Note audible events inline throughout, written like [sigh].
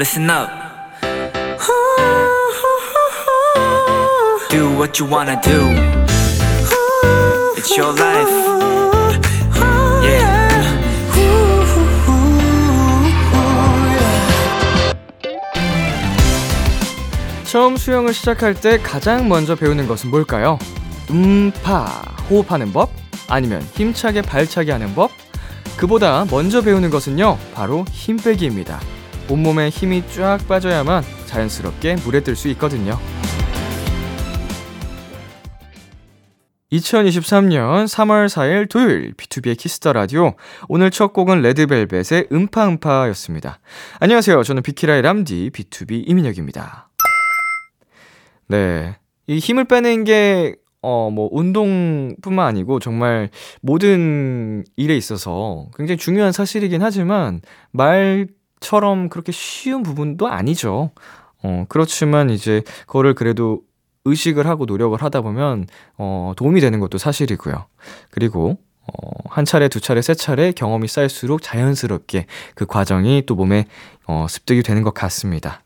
listen up. [laughs] Do what you wanna do. It's your life. Yeah. 처음 수영을 시작할 때 가장 먼저 배우는 것은 뭘까요? 음파, 호흡하는 법? 아니면 힘차게 발차기 하는 법? 그보다 먼저 배우는 것은요, 바로 힘 빼기입니다. 온몸에 힘이 쫙 빠져야만 자연스럽게 물에 뜰 수 있거든요. 2023년 3월 4일 토요일 B2B의 키스터 라디오 오늘 첫 곡은 레드벨벳의 음파음파였습니다. 안녕하세요. 저는 비키라의 람디 BTOB 이민혁입니다. 네. 이 힘을 빼는 게, 어, 뭐, 운동뿐만 아니고 정말 모든 일에 있어서 굉장히 중요한 사실이긴 하지만 말 처럼 그렇게 쉬운 부분도 아니죠. 어, 그렇지만 이제 그거를 그래도 의식을 하고 노력을 하다 보면, 어, 도움이 되는 것도 사실이고요. 그리고, 어, 한 차례, 두 차례, 세 차례 경험이 쌓일수록 자연스럽게 그 과정이 또 몸에, 어, 습득이 되는 것 같습니다.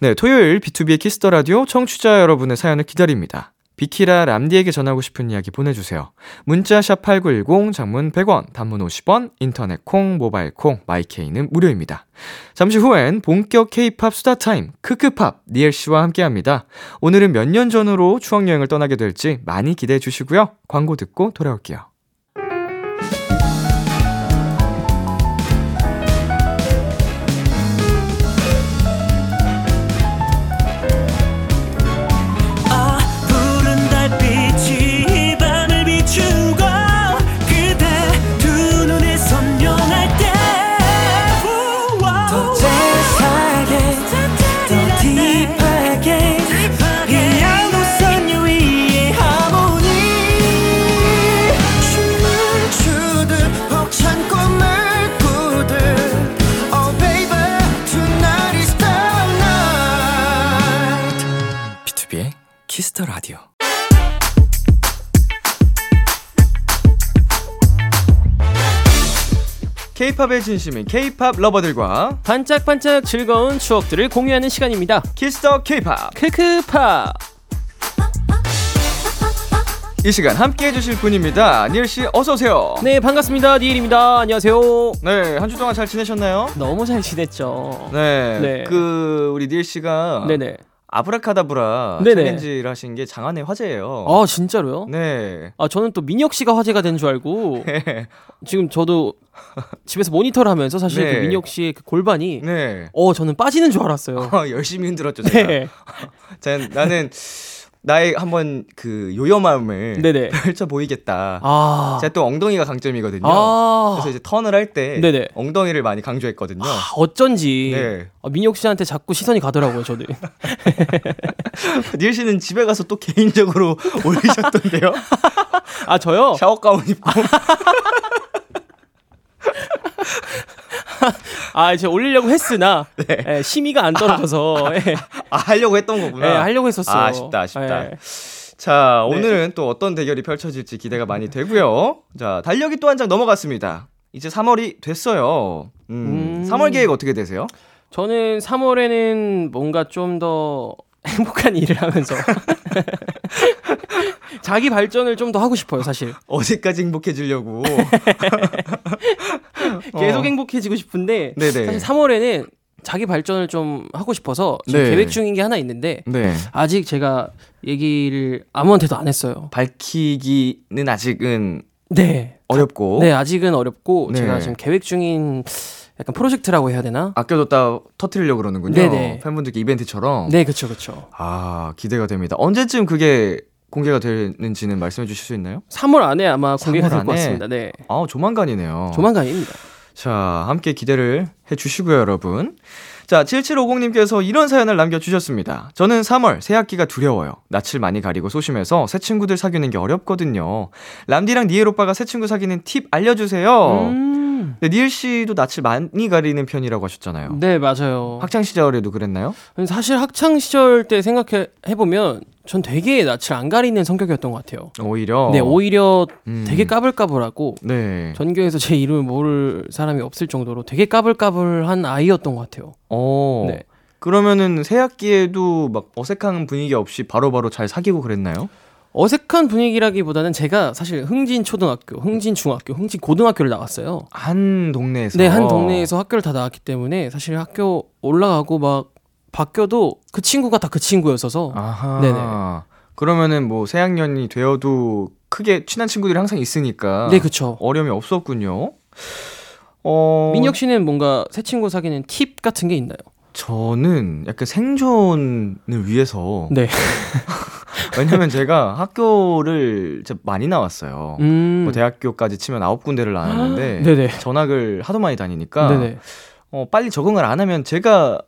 네, 토요일 B2B의 키스터 라디오 청취자 여러분의 사연을 기다립니다. 비키라 람디에게 전하고 싶은 이야기 보내주세요. 문자 샵 #8910 장문 100원, 단문 50원, 인터넷 콩, 모바일 콩, my K는 무료입니다. 잠시 후엔 본격 K-팝 수다 타임 크크팝 니엘 씨와 함께 합니다. 오늘은 몇 년 전으로 추억 여행을 떠나게 될지 많이 기대해 주시고요. 광고 듣고 돌아올게요. Kiss the Radio. K-팝에 진심인 K-팝 lover들과 반짝반짝 즐거운 추억들을 공유하는 시간입니다. 키스터 K-팝. 크크파. 이 시간 함께 해주실 분입니다. 니엘 씨 어서 오세요. 네, 반갑습니다. 니엘입니다. 안녕하세요. 네, 한 주 동안 잘 지내셨나요? 너무 잘 지냈죠. 네. 네. 그 우리 니엘 씨가 네네. 아브라카다브라 네네. 챌린지를 하신 게 장안의 화제예요. 아, 진짜로요? 네. 아, 저는 또 민혁 씨가 화제가 된 줄 알고 [laughs] 지금 저도 집에서 모니터를 하면서 사실 네. 그 민혁 씨의 그 골반이 네. 어, 저는 빠지는 줄 알았어요. 어, [laughs] 열심히 흔들었죠, 제가. 네. [laughs] 자, 나는 나의 한번 그 요염함을 네네. [laughs] 펼쳐 보이겠다. 아. 제가 또 엉덩이가 강점이거든요. 아. 그래서 이제 턴을 할 때. 엉덩이를 많이 강조했거든요. 아, 어쩐지 네. 아, 민혁 씨한테 자꾸 시선이 가더라고요, 저도. [laughs] 니엘 씨는 집에 가서 또 개인적으로 [laughs] 올리셨던데요? 아, 저요? 샤워 가운 입고. 아, 제가 올리려고 했으나 예, 심의가 안 떨어져서 예, 아, 하려고 했던 거구나. 예, 하려고 했었어요. 아, 아쉽다, 아쉽다. 예. 자, 네. 오늘은 또 어떤 대결이 펼쳐질지 기대가 많이 되고요. 자, 달력이 또 한 장 넘어갔습니다. 이제 3월이 됐어요. 음, 음. 3월 계획 어떻게 되세요? 저는 3월에는 뭔가 좀 더 행복한 일을 하면서 [laughs] 자기 발전을 좀 더 하고 싶어요, 사실. 어디까지 행복해지려고. [laughs] 계속 어. 행복해지고 싶은데 네네. 사실 3월에는 자기 발전을 좀 하고 싶어서 지금 네. 계획 중인 게 하나 있는데 네. 아직 제가 얘기를 아무한테도 안 했어요. 밝히기는 아직은 네. 어렵고. 네, 아직은 어렵고 네. 제가 지금 계획 중인 약간 프로젝트라고 해야 되나? 아껴뒀다 터트리려고 그러는군요. 네네. 팬분들께 이벤트처럼. 네, 그쵸, 그쵸. 아, 기대가 됩니다. 언제쯤 그게 공개가 되는지는 말씀해 주실 수 있나요? 3월 안에 아마 공개가 3월 될 것? 같습니다. 네. 아, 조만간이네요. 조만간입니다. 자, 함께 기대를 해 주시고요, 여러분. 자, 7750님께서 이런 사연을 남겨주셨습니다. 저는 3월 새 학기가 두려워요. 낯을 많이 가리고 소심해서 새 친구들 사귀는 게 어렵거든요. 람디랑 니엘 오빠가 새 친구 사귀는 팁 알려주세요. 음. 음. 네, 니엘 씨도 낯을 많이 가리는 편이라고 하셨잖아요. 네, 맞아요. 학창 시절에도 그랬나요? 사실 학창 시절 때 생각해 보면 전 되게 낯을 안 가리는 성격이었던 것 같아요. 오히려. 네, 오히려 음. 되게 까불까불하고 네. 전교에서 제 이름을 모를 사람이 없을 정도로 되게 까불까불한 아이였던 것 같아요. 어. 네. 그러면은 새 학기에도 막 어색한 분위기 없이 바로바로 잘 사귀고 그랬나요? 어색한 분위기라기보다는 제가 사실 흥진 초등학교, 흥진 중학교, 흥진 고등학교를 나왔어요. 한 동네에서. 네, 한 동네에서 학교를 다 나왔기 때문에 사실 학교 올라가고 막 바뀌어도 그 친구가 다 그 친구였어서 아하. 네네. 그러면은 뭐 새 학년이 되어도 크게 친한 친구들이 항상 있으니까. 네, 그쵸. 어려움이 없었군요. 어. 민혁 씨는 뭔가 새 친구 사귀는 팁 같은 게 있나요? 저는 약간 생존을 위해서. 네. [laughs] 왜냐면 제가 학교를 진짜 많이 나왔어요. 음. 뭐 대학교까지 치면 아홉 군데를 나왔는데 [gasps] 네네. 전학을 하도 많이 다니니까 네네. 어, 빨리 적응을 안 하면 제가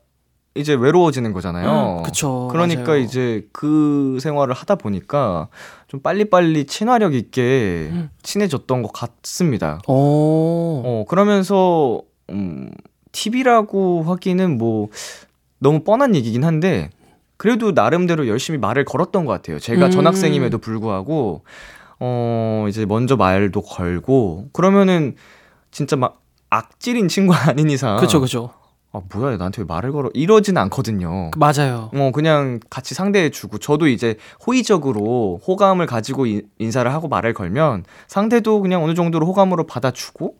이제 외로워지는 거잖아요. 음, 그쵸. 그러니까 맞아요. 이제 그 생활을 하다 보니까 좀 빨리빨리 친화력 있게 음. 친해졌던 것 같습니다. 오. 어, 그러면서 음, 팁이라고 하기는 뭐 너무 뻔한 얘기긴 한데 그래도 나름대로 열심히 말을 걸었던 것 같아요. 제가 음. 전학생임에도 불구하고 어 이제 먼저 말도 걸고 그러면은 진짜 막 악질인 친구 [laughs] 아닌 이상 그쵸, 그쵸. 아 뭐야 나한테 왜 말을 걸어 이러진 않거든요. 그- 맞아요. 어 그냥 같이 상대해주고 저도 이제 호의적으로 호감을 가지고 인, 인사를 하고 말을 걸면 상대도 그냥 어느 정도로 호감으로 받아주고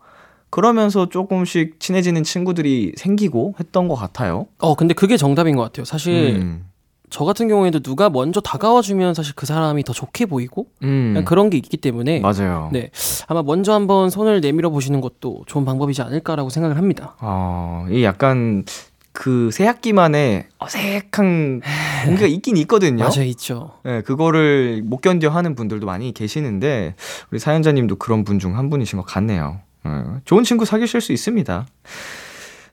그러면서 조금씩 친해지는 친구들이 생기고 했던 것 같아요. 어, 근데 그게 정답인 것 같아요. 사실 음. 저 같은 경우에도 누가 먼저 다가와주면 사실 그 사람이 더 좋게 보이고 음. 그런 게 있기 때문에 맞아요. 네. 아마 먼저 한번 손을 내밀어 보시는 것도 좋은 방법이지 않을까라고 생각을 합니다. 어, 이 약간 그 새 학기만의 어색한 공기가 [laughs] 있긴 있거든요. 맞아요, 있죠. 네, 그거를 못 견뎌 하는 분들도 많이 계시는데 우리 사연자님도 그런 분 중 한 분이신 것 같네요. 어, 좋은 친구 사귀실 수 있습니다.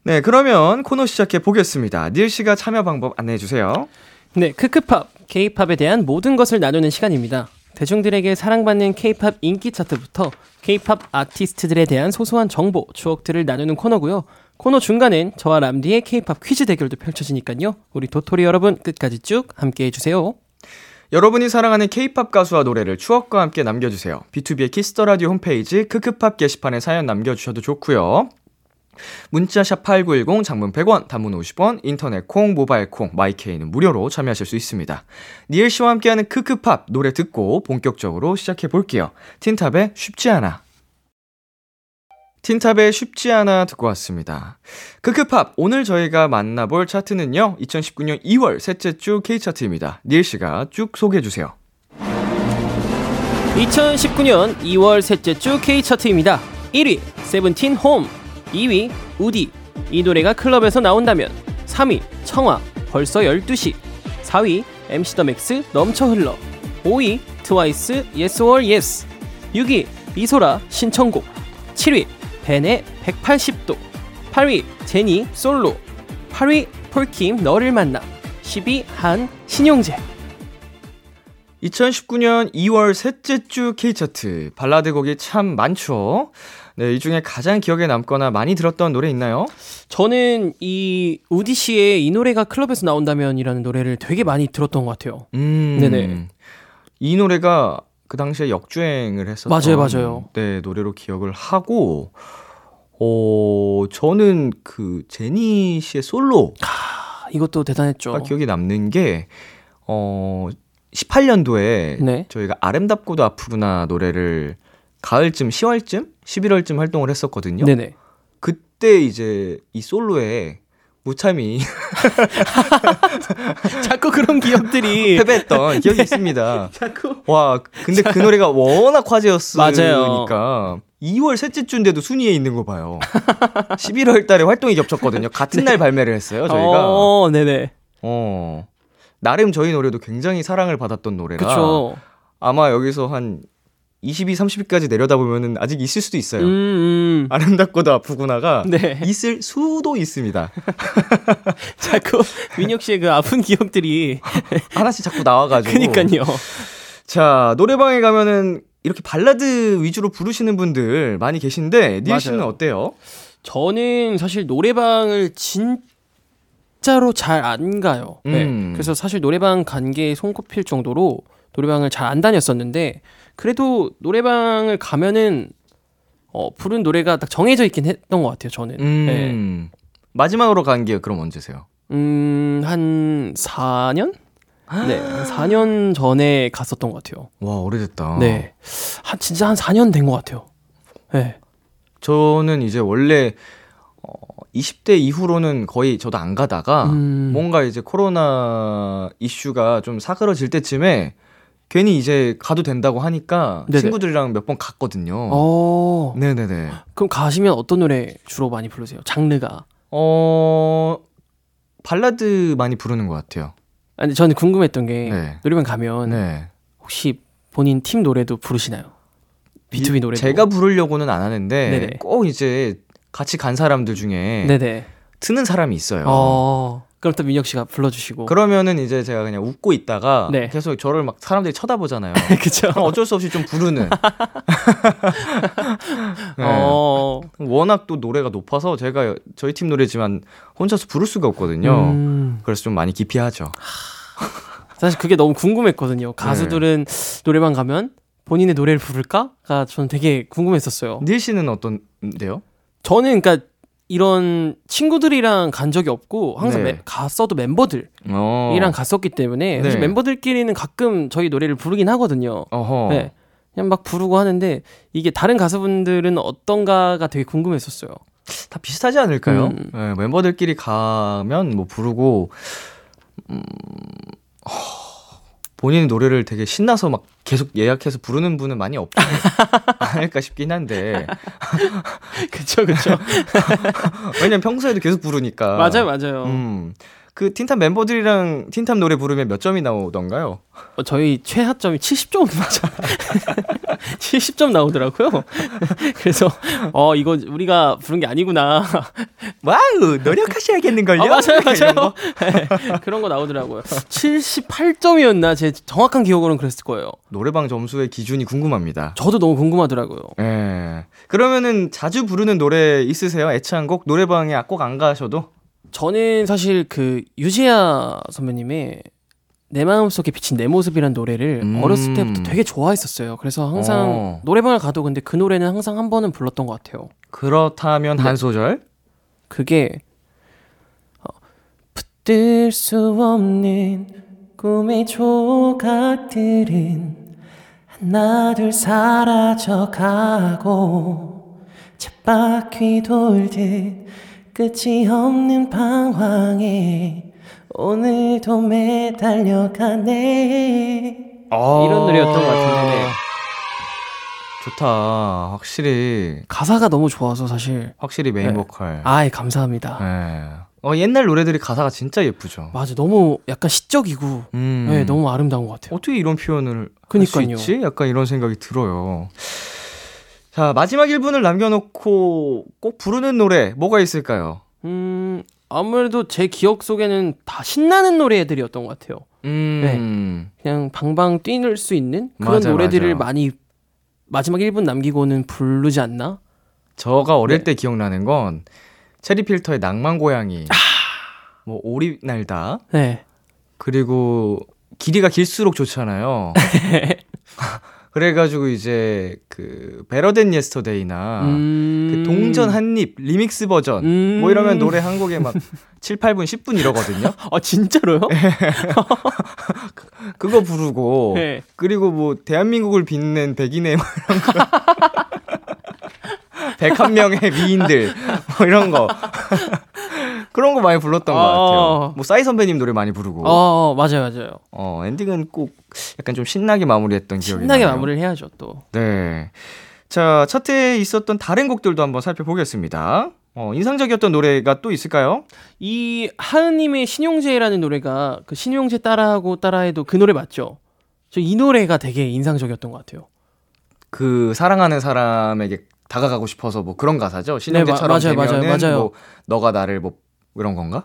네, 그러면 코너 시작해 보겠습니다. 닐 씨가 참여 방법 안내해 주세요. 네, 크크팝, K-팝에 대한 모든 것을 나누는 시간입니다. 대중들에게 사랑받는 K-팝 인기 차트부터 K-팝 아티스트들에 대한 소소한 정보, 추억들을 나누는 코너고요. 코너 중간엔 저와 람디의 K-팝 퀴즈 대결도 펼쳐지니까요. 우리 도토리 여러분 끝까지 쭉 함께해 주세요. 여러분이 사랑하는 케이팝 가수와 노래를 추억과 함께 남겨주세요. B2B의 키스터 라디오 홈페이지 크크팝 게시판에 사연 남겨주셔도 좋고요. 문자샵 8910 장문 100원, 단문 50원, 인터넷 콩, 모바일 콩, my K는 무료로 참여하실 수 있습니다. 니엘 씨와 함께하는 크크팝 노래 듣고 본격적으로 시작해 볼게요. 틴탑의 쉽지 않아. 틴탑의 쉽지 않아 듣고 왔습니다. 크크팝 오늘 저희가 만나볼 차트는요. 2019년 2월 셋째 주 K 차트입니다. 니엘 씨가 쭉 소개해 주세요. 2019년 2월 셋째 주 K 차트입니다. 1위 세븐틴 홈, 2위 우디. 이 노래가 클럽에서 나온다면 3위 청하 벌써 12시. 4위 M.C the MAX 넘쳐 흘러. 5위 트와이스 Yes or Yes. 6위 이소라 신청곡. 7위 벤의 180도. 8위 제니 솔로. 8위 폴킴 너를 만나. 10위 한 신용재. 2019년 2월 셋째 주 K차트 발라드 곡이 참 많죠. 네, 이 중에 가장 기억에 남거나 많이 들었던 노래 있나요? 저는 이 우디 씨의 이 노래가 클럽에서 나온다면이라는 노래를 되게 많이 들었던 것 같아요. 음. 네네. 이 노래가 그 당시에 역주행을 했었던 맞아요, 맞아요. 네, 노래로 기억을 하고 어, 저는 그 제니 씨의 솔로가 아, 이것도 대단했죠. 기억에 남는 게 어, 18년도에 네. 저희가 아름답고도 아프구나 노래를 가을쯤 10월쯤 11월쯤 활동을 했었거든요. 네네. 그때 이제 이 솔로에 무참히 [laughs] 자꾸 그런 기억들이 [laughs] 패배했던 기억이 있습니다. 자꾸 와, 근데 그 노래가 워낙 화제였으니까 맞아요. 2월 셋째 주인데도 순위에 있는 거 봐요. 11월 달에 활동이 겹쳤거든요. 같은 날 발매를 했어요, 저희가. 어, 네네. 어. 나름 저희 노래도 굉장히 사랑을 받았던 노래라 그쵸. 아마 여기서 한 22, 30위까지 내려다보면은 아직 있을 수도 있어요. 음, 음. 아름답고도 아프구나가 네. 있을 수도 있습니다. [laughs] 자꾸 민혁 씨의 그 아픈 기억들이. [laughs] 하나씩 자꾸 나와가지고. 그니까요. 자, 노래방에 가면은 이렇게 발라드 위주로 부르시는 분들 많이 계신데 니엘 씨는. 어때요? 저는 사실 노래방을 진짜로 잘 안 가요. 네. 음. 그래서 사실 노래방 간 게 손꼽힐 정도로 노래방을 잘 안 다녔었는데 그래도 노래방을 가면은 어, 부른 노래가 딱 정해져 있긴 했던 것 같아요. 저는. 네. 음. 마지막으로 간 게 그럼 언제세요? 음, 한 4년? 네, 한 4년 전에 갔었던 것 같아요. 와 오래됐다. 네, 한 진짜 한 4년 된 것 같아요. 네, 저는 이제 원래 어, 20대 이후로는 거의 저도 안 가다가 음. 뭔가 이제 코로나 이슈가 좀 사그러질 때쯤에 괜히 이제 가도 된다고 하니까 네네. 친구들이랑 몇 번 갔거든요. 어, 네네네. 그럼 가시면 어떤 노래 주로 많이 부르세요? 장르가? 어 발라드 많이 부르는 것 같아요. 아니, 저는 궁금했던 게 네. 노래방 가면 네. 혹시 본인 팀 노래도 부르시나요? B2B 노래도? 제가 부르려고는 안 하는데 네네. 꼭 이제 같이 간 사람들 중에 네네. 트는 사람이 있어요. 어, 그럼 또 민혁 씨가 불러주시고. 그러면은 이제 제가 그냥 웃고 있다가 네. 계속 저를 막 사람들이 쳐다보잖아요. [laughs] 그쵸? 어쩔 수 없이 좀 부르는. [laughs] 네. 어, 워낙 또 노래가 높아서 제가 저희 팀 노래지만 혼자서 부를 수가 없거든요. 음. 그래서 좀 많이 기피하죠. 사실 그게 너무 궁금했거든요. 가수들은 노래방 가면 본인의 노래를 부를까가 저는 되게 궁금했었어요. 닐 씨는 어떤데요? 저는 그러니까 이런 친구들이랑 간 적이 없고 항상 네. 매- 갔어도 멤버들이랑 어. 갔었기 때문에 네. 멤버들끼리는 가끔 저희 노래를 부르긴 하거든요. 어허. 네. 그냥 막 부르고 하는데 이게 다른 가수분들은 어떤가가 되게 궁금했었어요. 다 비슷하지 않을까요? 음. 네, 멤버들끼리 가면 뭐 부르고 음, 허, 본인 노래를 되게 신나서 막 계속 예약해서 부르는 분은 많이 없지 않을까 싶긴 한데 [laughs] 그쵸 그쵸. [laughs] 왜냐면 평소에도 계속 부르니까 맞아요 맞아요. 음. 그 틴탑 멤버들이랑 틴탑 노래 부르면 몇 점이 나오던가요? 어, 저희 최하점이 70점 맞아. [laughs] 70점 나오더라고요. [laughs] 그래서 어 이거 우리가 부른 게 아니구나. Wow 노력하셔야겠는걸요? 아, 맞아요, 이런 거? 맞아요. [laughs] 네, 그런 거 나오더라고요. 78점이었나? 제 정확한 기억으로는 그랬을 거예요. 노래방 점수의 기준이 궁금합니다. 저도 너무 궁금하더라고요. 예. 그러면은 자주 부르는 노래 있으세요? 애창곡 노래방에 꼭 안 가셔도? 저는 사실 그 유재하 선배님의 내 마음속에 비친 내 모습이란 노래를 음. 어렸을 때부터 되게 좋아했었어요. 그래서 항상 어. 노래방을 가도 근데 그 노래는 항상 한 번은 불렀던 것 같아요. 그렇다면 네. 한 소절? 그게 어, 붙들 수 없는 꿈의 조각들은 하나 둘 사라져가고 쳇바퀴 돌듯 끝이 없는 방황에 오늘도 매달려가네 이런 노래였던 것 같은데 네. 좋다. 확실히 가사가 너무 좋아서 사실 확실히 메인 네. 보컬. 아이 감사합니다 예. 어, 옛날 노래들이 가사가 진짜 예쁘죠. 맞아 너무 약간 시적이고 음. 네, 너무 아름다운 것 같아요. 어떻게 이런 표현을 그니까요. 있지? 약간 이런 생각이 들어요. 자, 마지막 1분을 남겨놓고 꼭 부르는 노래 뭐가 있을까요? 음, 아무래도 제 기억 속에는 다 신나는 노래들이었던 것 같아요. 음. 그냥 방방 뛰는 수 있는 그런 맞아요, 노래들을 맞아요. 많이 마지막 1분 남기고는 부르지 않나? 저가 어릴 네. 때 기억나는 건 체리 필터의 낭만 고양이, 아. 뭐 오리 날다, 네. 그리고 길이가 길수록 좋잖아요. [laughs] 그래가지고 이제 그 Better Than Yesterday나 음... 그 동전 한 닢 리믹스 버전 음... 뭐 이러면 노래 한 곡에 막 7, 8분, 10분 이러거든요. [laughs] 아, 진짜로요? [laughs] 그거 부르고 네. 그리고 뭐 대한민국을 빛낸 백인의 뭐 이런 거 [laughs] 101명의 미인들 뭐 이런 거 그런 거 많이 불렀던 것 같아요. 어. 뭐 싸이 선배님 노래 많이 부르고 어, 맞아요, 맞아요. 어 엔딩은 꼭 약간 좀 신나게 마무리했던 기억이 신나게 나요. 마무리를 해야죠, 또. 네. 자, 차트에 있었던 다른 곡들도 한번 살펴보겠습니다. 어, 인상적이었던 노래가 또 있을까요? 이 하은님의 신용재라는 노래가 그 신용재 따라하고 따라해도 그 노래 맞죠? 저 이 노래가 되게 인상적이었던 것 같아요. 그 사랑하는 사람에게 다가가고 싶어서 뭐 그런 가사죠. 네, 마- 맞아요, 되면은 맞아요, 맞아요. 뭐 너가 나를 뭐 이런 건가?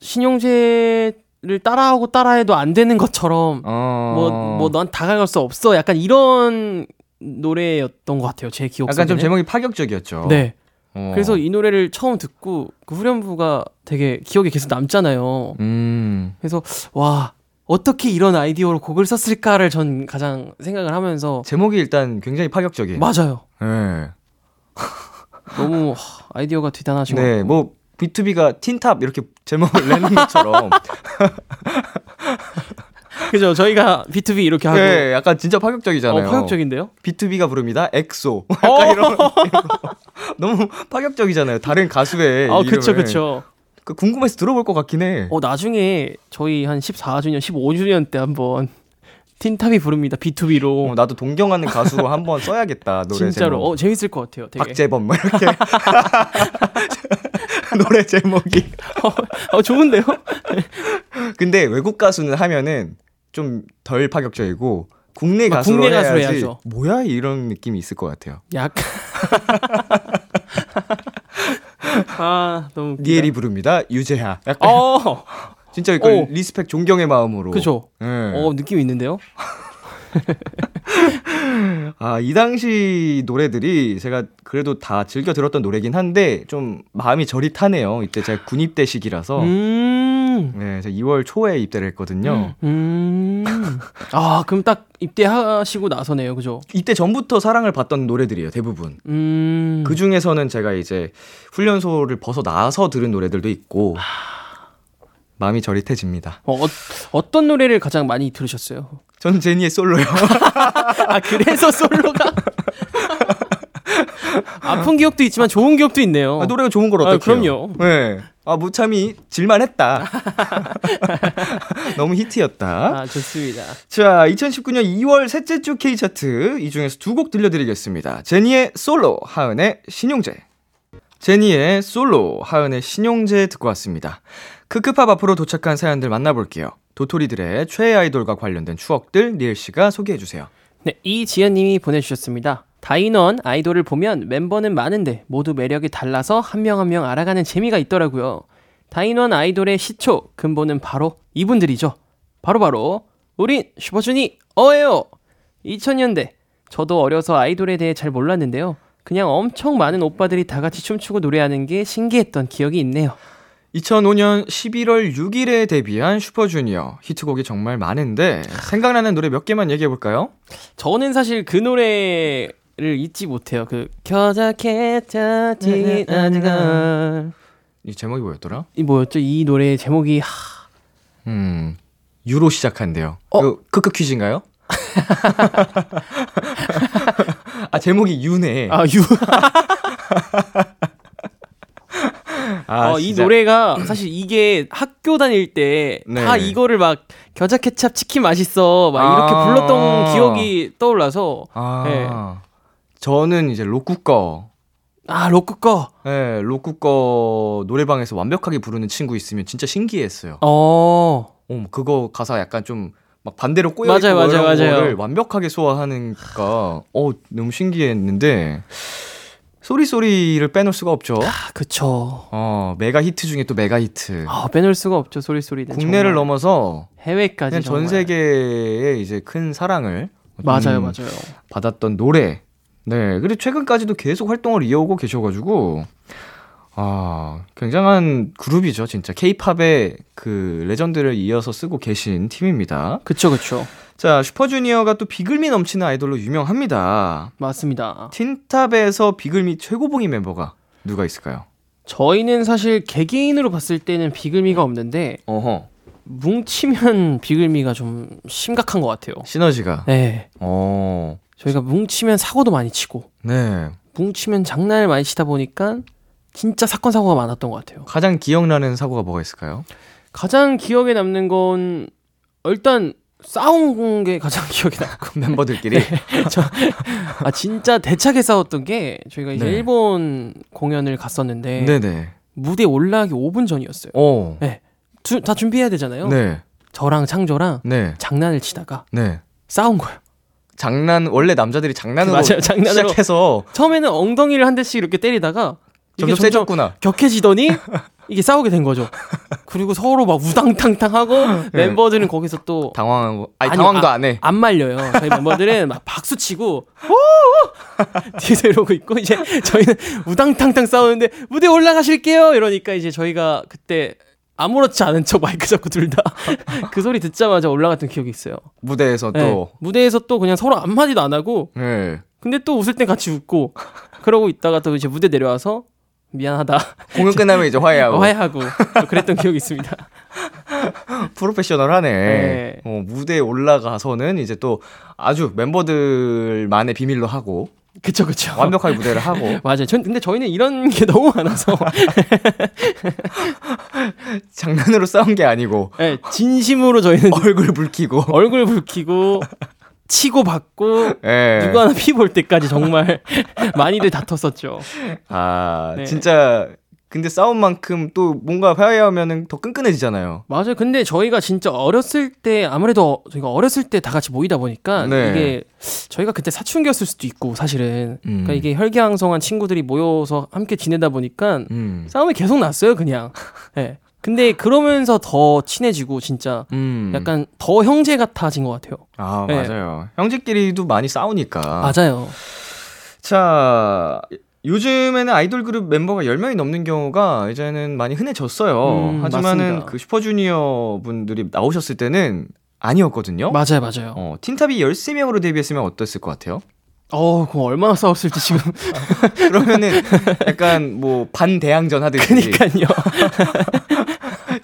신용재 를 따라하고 따라해도 안 되는 것처럼 어. 뭐뭐넌 다가갈 수 없어 약간 이런 노래였던 것 같아요. 제 기억 약간 좀 속에는. 제목이 파격적이었죠. 네. 어. 그래서 이 노래를 처음 듣고 그 후렴부가 되게 기억에 계속 남잖아요. 음. 그래서 와 어떻게 이런 아이디어로 곡을 썼을까를 전 가장 생각을 하면서 제목이 일단 굉장히 파격적이에요. 맞아요. 네. 너무 하, 아이디어가 대단하신 것 네. 뭐 B2B가 틴탑 이렇게 제목을 내는 [laughs] 것처럼 [laughs] 그죠? 저희가 BTOB 이렇게 하고 네, 약간 진짜 파격적이잖아요. 어, 파격적인데요? BTOB가 부릅니다. 엑소. [laughs] 약간 이런 너무 파격적이잖아요. 다른 가수의 아, 그쵸. 그쵸. 그 궁금해서 들어볼 것 같긴 해. 어, 나중에 저희 한 14주년, 15주년 때 한번 틴탑이 부릅니다. BTOB로. 어, 나도 동경하는 가수로 한번 써야겠다 노래 진짜로. 제목. 어, 재밌을 것 같아요. 되게. 박재범 뭐 이렇게 [laughs] 노래 제목이. 어, 좋은데요? 근데 외국 가수는 하면은 좀 덜 파격적이고 국내 아, 가수로 국내 가수로 해야지 해야죠. 뭐야 이런 느낌이 있을 것 같아요. 약간. [laughs] 아, 너무. 니엘이 부릅니다. 유재하. 약간 어, 진짜 그 어. respect 존경의 마음으로. 그죠. 예. 어, 느낌 있는데요? [laughs] 아, 이 당시 노래들이 제가 그래도 다 즐겨 들었던 노래긴 한데 좀 마음이 저릿하네요. 이때 제가 군입대 시기라서. 음. 네, 제가 2월 초에 입대를 했거든요. 음. 아, 그럼 딱 입대하시고 나서네요. 그죠? 이때 전부터 사랑을 받던 노래들이에요, 대부분. 음. 그 중에서는 제가 이제 훈련소를 벗어 나서 들은 노래들도 있고 마음이 저릿해집니다. 어, 어, 어 떤 노래를 가장 많이 들으셨어요? 저는 제니의 솔로요. [laughs] 아, 그래서 솔로가? [laughs] 아픈 기억도 있지만 좋은 기억도 있네요. 아, 노래가 좋은 걸 아, 어떡해요? 그럼요. 네. 아, 무참히 질만했다. [laughs] 너무 히트였다. 아, 좋습니다. 자, 2019년 2월 셋째 주 K 차트 이 중에서 두 곡 들려드리겠습니다. 제니의 솔로, 하은의 신용재. 제니의 솔로, 하은의 신용재 듣고 왔습니다. 크크팝 앞으로 도착한 사연들 만나볼게요. 도토리들의 최애 아이돌과 관련된 추억들 니엘 씨가 소개해 주세요. 네, 이지연 님이 보내주셨습니다. 다인원 아이돌을 보면 멤버는 많은데 모두 매력이 달라서 한 명 한 명 알아가는 재미가 있더라고요. 다인원 아이돌의 시초 근본은 바로 이분들이죠. 바로바로 우린 슈퍼주니 어예요. 2000년대 저도 어려서 아이돌에 대해 잘 몰랐는데요. 그냥 엄청 많은 오빠들이 다 같이 춤추고 노래하는 게 신기했던 기억이 있네요. 2005년 11월 6일에 데뷔한 슈퍼주니어. 히트곡이 정말 많은데 생각나는 노래 몇 개만 얘기해 볼까요? 저는 사실 그 노래를 잊지 못해요. 그 겨자케자 지나가 이 제목이 뭐였더라? 이 뭐였죠? 이 노래 제목이 하, 음. 유로 시작한대요. 어? 그 크크 퀴즈인가요? [laughs] 아 제목이 유네. 아, 유. [laughs] 아, 어, 이. 노래가 사실 이게 학교 다닐 때다 네. 이거를 막 겨자 케찹 치킨 맛있어 막 이렇게 아. 불렀던 기억이 떠올라서 아. 네. 저는 이제 로꾸거. 아 로꾸거. 네, 로꾸거 노래방에서 완벽하게 부르는 친구 있으면 진짜 신기했어요. 어. 어, 그거 가사 약간 좀 막 반대로 꼬여 맞아요, 있고 맞아요. 거를 완벽하게 소화하니까 어 너무 신기했는데 Sorry Sorry를 빼놓을 수가 없죠. 아 그쵸. 어 메가 히트 중에 또 메가 히트. 아 빼놓을 수가 없죠 Sorry Sorry는. 국내를. 넘어서 해외까지 전. 세계에 이제 큰 사랑을 맞아요 음, 맞아요. 받았던 노래. 네, 그리고 최근까지도 계속 활동을 이어오고 계셔가지고 아 굉장한 그룹이죠, 진짜 K-팝의 그 레전드를 이어서 쓰고 계신 팀입니다. 그쵸 그쵸. 자, 슈퍼주니어가 또 비글미 넘치는 아이돌로 유명합니다. 맞습니다. 틴탑에서 비글미 최고봉인 멤버가 누가 있을까요? 저희는 사실 개개인으로 봤을 때는 비글미가 없는데 어허, 뭉치면 비글미가 좀 심각한 것 같아요. 시너지가. 네. 어, 저희가 뭉치면 사고도 많이 치고 네. 뭉치면 장난을 많이 치다 보니까 진짜 사건 사고가 많았던 것 같아요. 가장 기억나는 사고가 뭐가 있을까요? 가장 기억에 남는 건 일단 싸운 게 가장 [laughs] 기억에 남고 멤버들끼리. [laughs] 아 진짜 대차게 싸웠던 게 저희가 이제 네. 일본 공연을 갔었는데 네네. 무대 올라가기 5분 전이었어요. 어. 주- 다 준비해야 되잖아요. 네. 저랑 창조랑 네. 장난을 치다가 네. 싸운 거예요. 장난 원래 남자들이 장난으로 맞아요, 장난으로. 시작해서 처음에는 엉덩이를 한 대씩 이렇게 때리다가 점점 세졌구나. 격해지더니 [laughs] 이게 싸우게 된 거죠. 그리고 서로 막 우당탕탕하고 [laughs] 멤버들은 거기서 또 당황하고 아니 아니요, 당황도 아, 안 해. 안 말려요. 저희 멤버들은 막 박수 치고 오! [laughs] 뒤에서 이러고 있고 이제 저희는 우당탕탕 싸우는데 무대 올라가실게요 이러니까 이제 저희가 그때 아무렇지 않은 척 마이크 잡고 둘 다 [laughs] 그 소리 듣자마자 올라갔던 기억이 있어요. 무대에서 네. 또 무대에서 또 그냥 서로 한 마디도 안 하고 네. 근데 또 웃을 땐 같이 웃고 그러고 있다가 또 이제 무대 내려와서 미안하다 공연 [laughs] 끝나면 이제 화해하고 화해하고 또 그랬던 기억이 있습니다. [laughs] 프로페셔널하네. 네. 어, 무대에 올라가서는 이제 또 아주 멤버들만의 비밀로 하고 그쵸 그쵸. 완벽하게 무대를 하고 [laughs] 맞아요. 전 근데 저희는 이런 게 너무 많아서 장난으로 싸운 게 아니고 네, 진심으로 저희는 얼굴 붉히고 얼굴 붉히고 치고 받고 예. 누구 하나 피 볼 때까지 정말 [laughs] 많이들 다퉜었죠. 아 네. 진짜 근데 싸운 만큼 또 뭔가 화해하면은 더 끈끈해지잖아요. 맞아요. 근데 저희가 진짜 어렸을 때 아무래도 저희가 어렸을 때 다 같이 모이다 보니까 네. 이게 저희가 그때 사춘기였을 수도 있고 사실은 음. 그러니까 이게 혈기왕성한 친구들이 모여서 함께 지내다 보니까 음. 싸움이 계속 났어요, 그냥. 예. [laughs] 근데 그러면서 더 친해지고 진짜 음. 약간 더 형제 같아진 것 같아요. 아 네. 맞아요. 형제끼리도 많이 싸우니까. 맞아요. 자, 요즘에는 아이돌 그룹 멤버가 10명이 넘는 경우가 이제는 많이 흔해졌어요. 음, 하지만은 맞습니다. 그 슈퍼주니어 분들이 나오셨을 때는 아니었거든요. 맞아요, 맞아요. 어, 틴탑이 13명으로 데뷔했으면 어땠을 것 같아요? 어, 그럼 얼마나 싸웠을지 지금. [laughs] 그러면은 약간 뭐 반대항전 하듯이 [laughs] 그니까요. [laughs]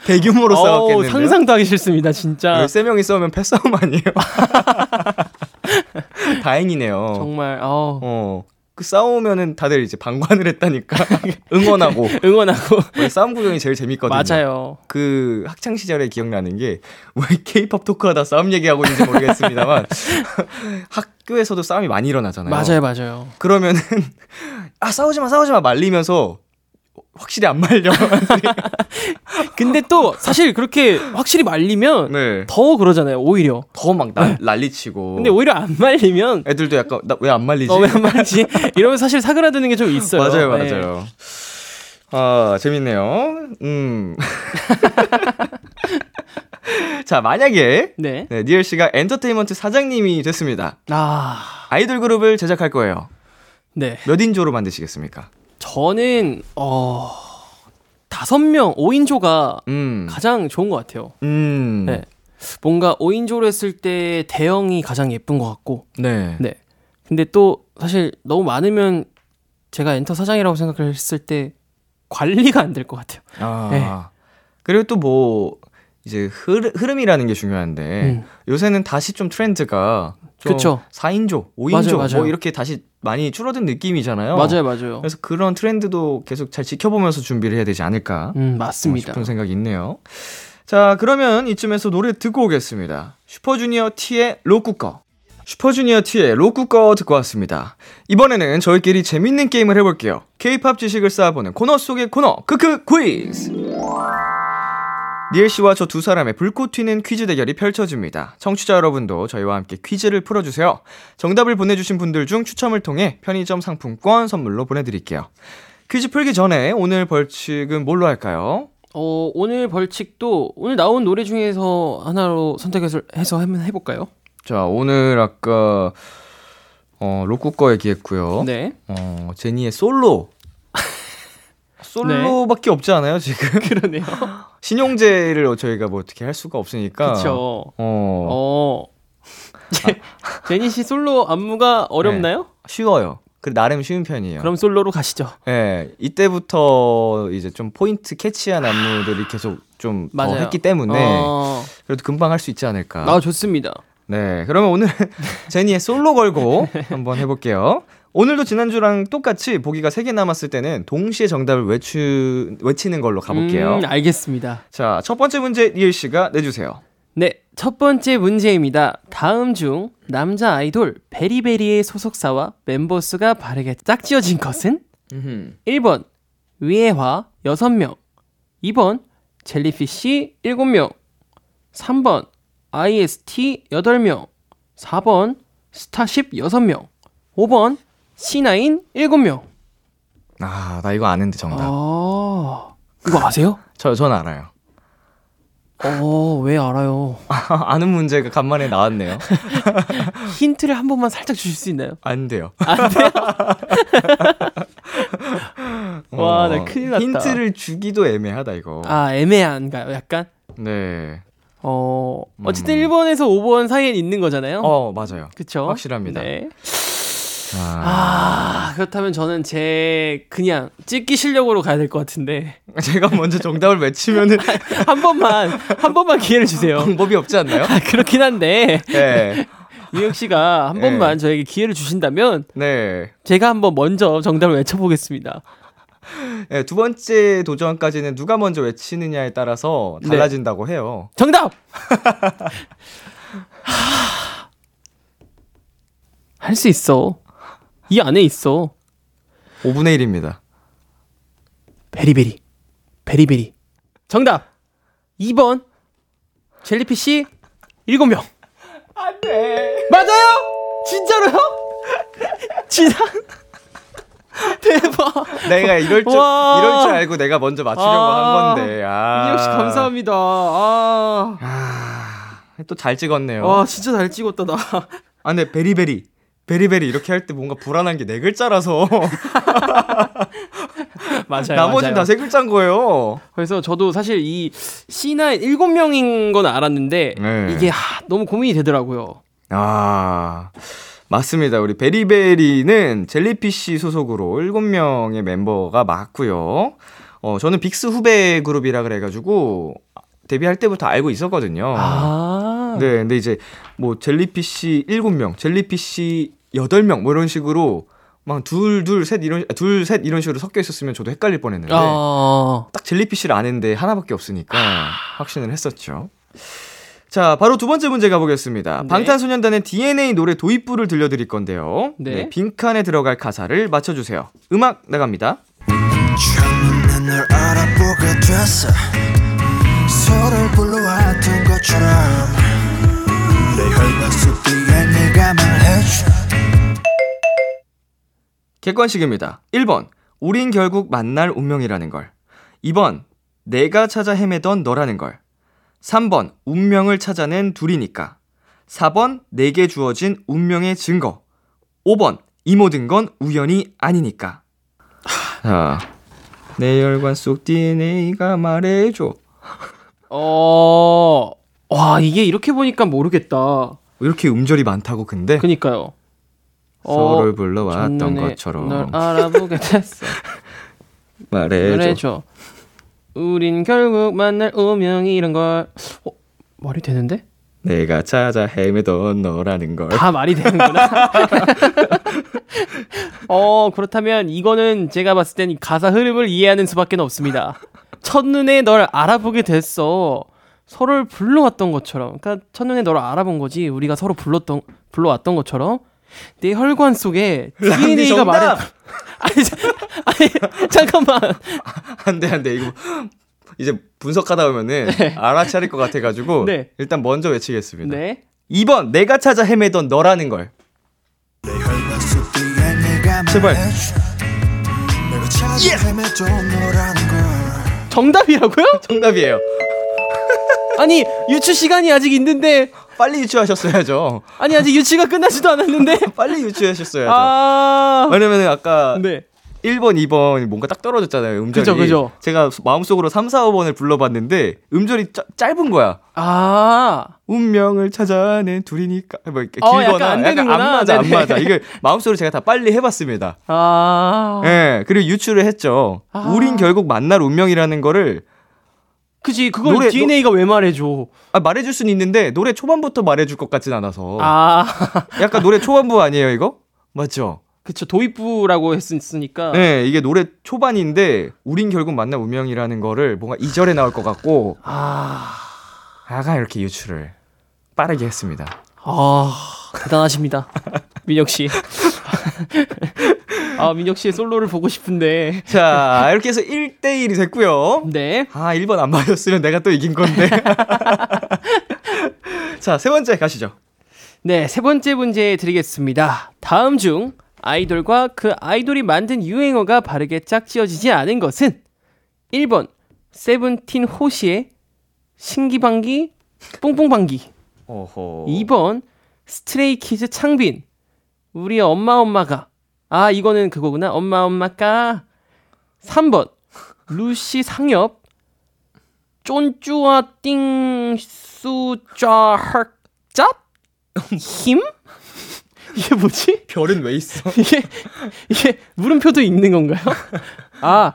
대규모로 어우, 싸웠겠는데요. 상상도 하기 싫습니다, 진짜. 13명이 싸우면 패싸움 아니에요? [laughs] 다행이네요. 정말, 어, 어. 그 싸우면은 다들 이제 방관을 했다니까 [laughs] 응원하고 [laughs] 응원하고. 싸움 구경이 제일 재밌거든요. 맞아요. 그 학창 시절에 기억나는 게 왜 케이팝 토크하다 싸움 얘기하고 있는지 모르겠습니다만 학교에서도 싸움이 많이 일어나잖아요. 맞아요, 맞아요. 그러면은 아 싸우지 마 싸우지 마 말리면서 확실히 안 말려. [laughs] 근데 또 사실 그렇게 확실히 말리면 네. 더 그러잖아요, 오히려. 더 막 난리치고. 근데 오히려 안 말리면 애들도 약간 나 왜 안 말리지? 어, 왜 안 말리지? 이러면 사실 사그라드는 게 좀 있어요. 맞아요, 네. 맞아요. 아, 재밌네요. 음. [laughs] 자, 만약에 네. 네, 니엘 씨가 엔터테인먼트 사장님이 됐습니다. 아, 아이돌 그룹을 제작할 거예요. 네. 몇 인조로 만드시겠습니까? 저는, 어, 다섯 명, 5인조가 음. 가장 좋은 것 같아요. 음. 네. 뭔가 5인조로 했을 때 대형이 가장 예쁜 것 같고, 네. 네. 근데 또 사실 너무 많으면 제가 엔터 사장이라고 생각을 했을 때 관리가 안 될 것 같아요. 아. 네. 그리고 또 뭐 이제 흐르, 흐름이라는 게 중요한데 음. 요새는 다시 좀 트렌드가 좀 그쵸. 4인조, 5인조 맞아요, 맞아요. 뭐 이렇게 다시 많이 줄어든 느낌이잖아요. 맞아요, 맞아요. 그래서 그런 트렌드도 계속 잘 지켜보면서 준비를 해야 되지 않을까 음, 맞습니다. 싶은 생각이 있네요. 자, 그러면 이쯤에서 노래 듣고 오겠습니다. 슈퍼주니어 T의 로쿠꺼. 슈퍼주니어 T의 로쿠꺼 듣고 왔습니다. 이번에는 저희끼리 재밌는 게임을 해볼게요. K-팝 지식을 쌓아보는 코너 속의 코너, 크크 퀴즈! 니엘 씨와 저 두 사람의 불꽃 튀는 퀴즈 대결이 펼쳐집니다. 청취자 여러분도 저희와 함께 퀴즈를 풀어주세요. 정답을 보내주신 분들 중 추첨을 통해 편의점 상품권 선물로 보내드릴게요. 퀴즈 풀기 전에 오늘 벌칙은 뭘로 할까요? 어, 오늘 벌칙도 오늘 나온 노래 중에서 하나로 선택해서 해서 한번 해볼까요? 자, 오늘 아까 어, 로쿠 거 얘기했고요. 네. 어, 제니의 솔로. 솔로밖에 없지 않아요, 지금? [laughs] 그러네요. [laughs] 신용제를 저희가 뭐 어떻게 할 수가 없으니까. 그쵸. 어, 어. 제- 제니 씨 솔로 안무가 어렵나요? 쉬워요. 그 나름 쉬운 편이에요. 그럼 솔로로 가시죠. 예, 이때부터 이제 좀 포인트 캐치한 안무들이 계속 좀 더. 했기 때문에 어. 그래도 금방 할 수 있지 않을까. 아, 좋습니다. 네, 그러면 오늘 [laughs] 제니의 솔로 걸고 한번 해볼게요. 오늘도 지난주랑 똑같이 보기가 3개 남았을 때는 동시에 정답을 외추, 외치는 걸로 가볼게요. 음, 알겠습니다. 자, 첫 번째 문제 니엘 씨가 내주세요. 네, 첫 번째 문제입니다. 다음 중 남자 아이돌 베리베리의 소속사와 멤버 수가 바르게 짝지어진 것은? 1번 위에화 6명 2번 젤리피쉬 7명 3번 IST 8명 4번 스타쉽 6명 5번 C9 7명 아, 나 이거 아는데 정답. 어... 이거 아세요? [laughs] 저, 전 알아요. 어, 왜 알아요? 아는 문제가 간만에 나왔네요. [laughs] 힌트를 한 번만 살짝 주실 수 있나요? 안 돼요. 안 돼요? [laughs] 와, 어, 나 큰일 났다. 힌트를 주기도 애매하다, 이거. 아, 애매한가요? 약간? 네. 어, 어쨌든 음. 1번에서 5번 사이에 있는 거잖아요. 어, 맞아요. 그쵸? 확실합니다. 네. 아, 아, 그렇다면 저는 제 그냥 찍기 실력으로 가야 될 것 같은데. [laughs] 제가 먼저 정답을 외치면은 [laughs] 한 번만, 한 번만 기회를 주세요. 방법이 없지 않나요? 아, 그렇긴 한데, 네. [laughs] 유영 씨가 한 네. 번만 저에게 기회를 주신다면, 네. 제가 한번 먼저 정답을 외쳐보겠습니다. 네, 두 번째 도전까지는 누가 먼저 외치느냐에 따라서 네. 달라진다고 해요. 정답! 할 수 있어. 이 안에 있어. 5분의 1입니다. 베리베리. 베리베리. 정답! 2번. 젤리피쉬 7명. 안 돼. 맞아요? 진짜로요? 진짜? 대박. 내가 이럴 줄, 와. 이럴 줄 알고 내가 먼저 맞추려고 아. 한 건데. 아. 씨 감사합니다. 아. 아, 또 잘 찍었네요. 와, 진짜 잘 찍었다, 나. 아, 근데 베리베리. 베리베리 이렇게 할 때 뭔가 불안한 게 네 글자라서 [laughs] 맞아요. 나머지는 다 세 글자인 거예요. 그래서 저도 사실 이 C9 7명인 건 알았는데 네. 이게 하, 너무 고민이 되더라고요. 아, 맞습니다. 우리 베리베리는 젤리피쉬 소속으로 7명의 멤버가 맞고요. 어, 저는 빅스 후배 그룹이라 그래가지고 데뷔할 때부터 알고 있었거든요. 아. 네, 근데 이제 뭐 젤리피쉬 7명, 젤리피쉬 8명 뭐 이런 식으로 막 둘, 둘, 셋 이런, 둘, 셋 이런 식으로 섞여 있었으면 저도 헷갈릴 뻔했는데 아. 딱 젤리피쉬를 아는데 하나밖에 없으니까 확신을 했었죠. 자, 바로 두 번째 문제 가보겠습니다. 네. 방탄소년단의 DNA 노래 도입부를 들려드릴 건데요. 네. 빈칸에 들어갈 가사를 맞춰주세요. 음악 나갑니다. 객관식입니다. 1번, 우린 결국 만날 운명이라는 걸. 2번, 내가 찾아 헤매던 너라는 걸. 3번, 운명을 찾아낸 둘이니까. 4번, 내게 주어진 운명의 증거. 5번, 이 모든 건 우연이 아니니까. 자, 내 혈관 속 DNA가 말해줘. 어. 와, 이게 이렇게 보니까 모르겠다. 이렇게 음절이 많다고 근데 그니까요. 서로를 어, 불러왔던 것처럼 널 알아보게 됐어. [laughs] 말해줘. 그래줘. 우린 결국 만날 운명이 이런 걸. 어, 말이 되는데? 내가 찾아 헤매던 너라는 걸. 다 말이 되는구나. [laughs] 어, 그렇다면 이거는 제가 봤을 땐이 가사 흐름을 이해하는 수밖에 없습니다. 첫눈에 널 알아보게 됐어. 서로를 불러왔던 것처럼. 그러니까 첫눈에 너를 알아본 거지. 우리가 서로 불렀던 불러왔던 것처럼. 내 혈관 속에 DNA가 말해. [laughs] 아니, 자- 아니 잠깐만. 안돼 안돼 이거 이제 분석하다 보면은 알아차릴 것 같아가지고 네. 일단 먼저 외치겠습니다. 네. 2번 내가 찾아 헤매던 너라는 걸. 제발. 걸 정답이라고요? 정답이에요. 아니 유추 시간이 아직 있는데 빨리 유추하셨어야죠. 아니 아직 유치가 끝나지도 않았는데. [laughs] 빨리 유추하셨어야죠. 아. 왜냐면은 아까 네. 1번, 2번 뭔가 딱 떨어졌잖아요. 음절이. 그죠, 그죠. 제가 마음속으로 3, 4, 5번을 불러봤는데 음절이 짜, 짧은 거야. 아. 운명을 찾아낸 둘이니까 뭐 이렇게 어, 길거나 약간 안안 되는구나. 맞아 안 네네. 맞아 이게 마음속으로 제가 다 빨리 해 봤습니다. 아. 예 그리고 유추를 했죠. 아. 우린 결국 만날 운명이라는 거를 그지 그걸 노래- DNA가 왜 말해줘? 아, 말해줄 수는 있는데 노래 초반부터 말해줄 것 같진 않아서 아. [laughs] 약간 노래 초반부 아니에요 이거 맞죠? 그쵸 도입부라고 했으니까. 네 이게 노래 초반인데 우린 결국 만날 운명이라는 거를 뭔가 2절에 나올 것 같고 아. 약간 이렇게 유추를 빠르게 했습니다. 아. 대단하십니다. 민혁 씨. 아, 민혁 씨의 솔로를 보고 싶은데. 자 이렇게 해서 1대1이 됐고요. 네. 아 1번 안 맞았으면 내가 또 이긴 건데. [laughs] 자 세 번째 가시죠. 네, 세 번째 문제 드리겠습니다. 다음 중 아이돌과 그 아이돌이 만든 유행어가 바르게 짝지어지지 않은 것은 1번 세븐틴 호시의 신기방기 뿡뿡방기. 어허. 2번 스트레이키즈 창빈. 우리 엄마 엄마가. 아, 이거는 그거구나. 엄마 엄마가. 3번 루시 상엽. 쫀쭈아 띵수좌 헐짭? 힘? 이게 뭐지? 별은 왜 있어? [laughs] 이게 이게 물음표도 읽는 건가요? 아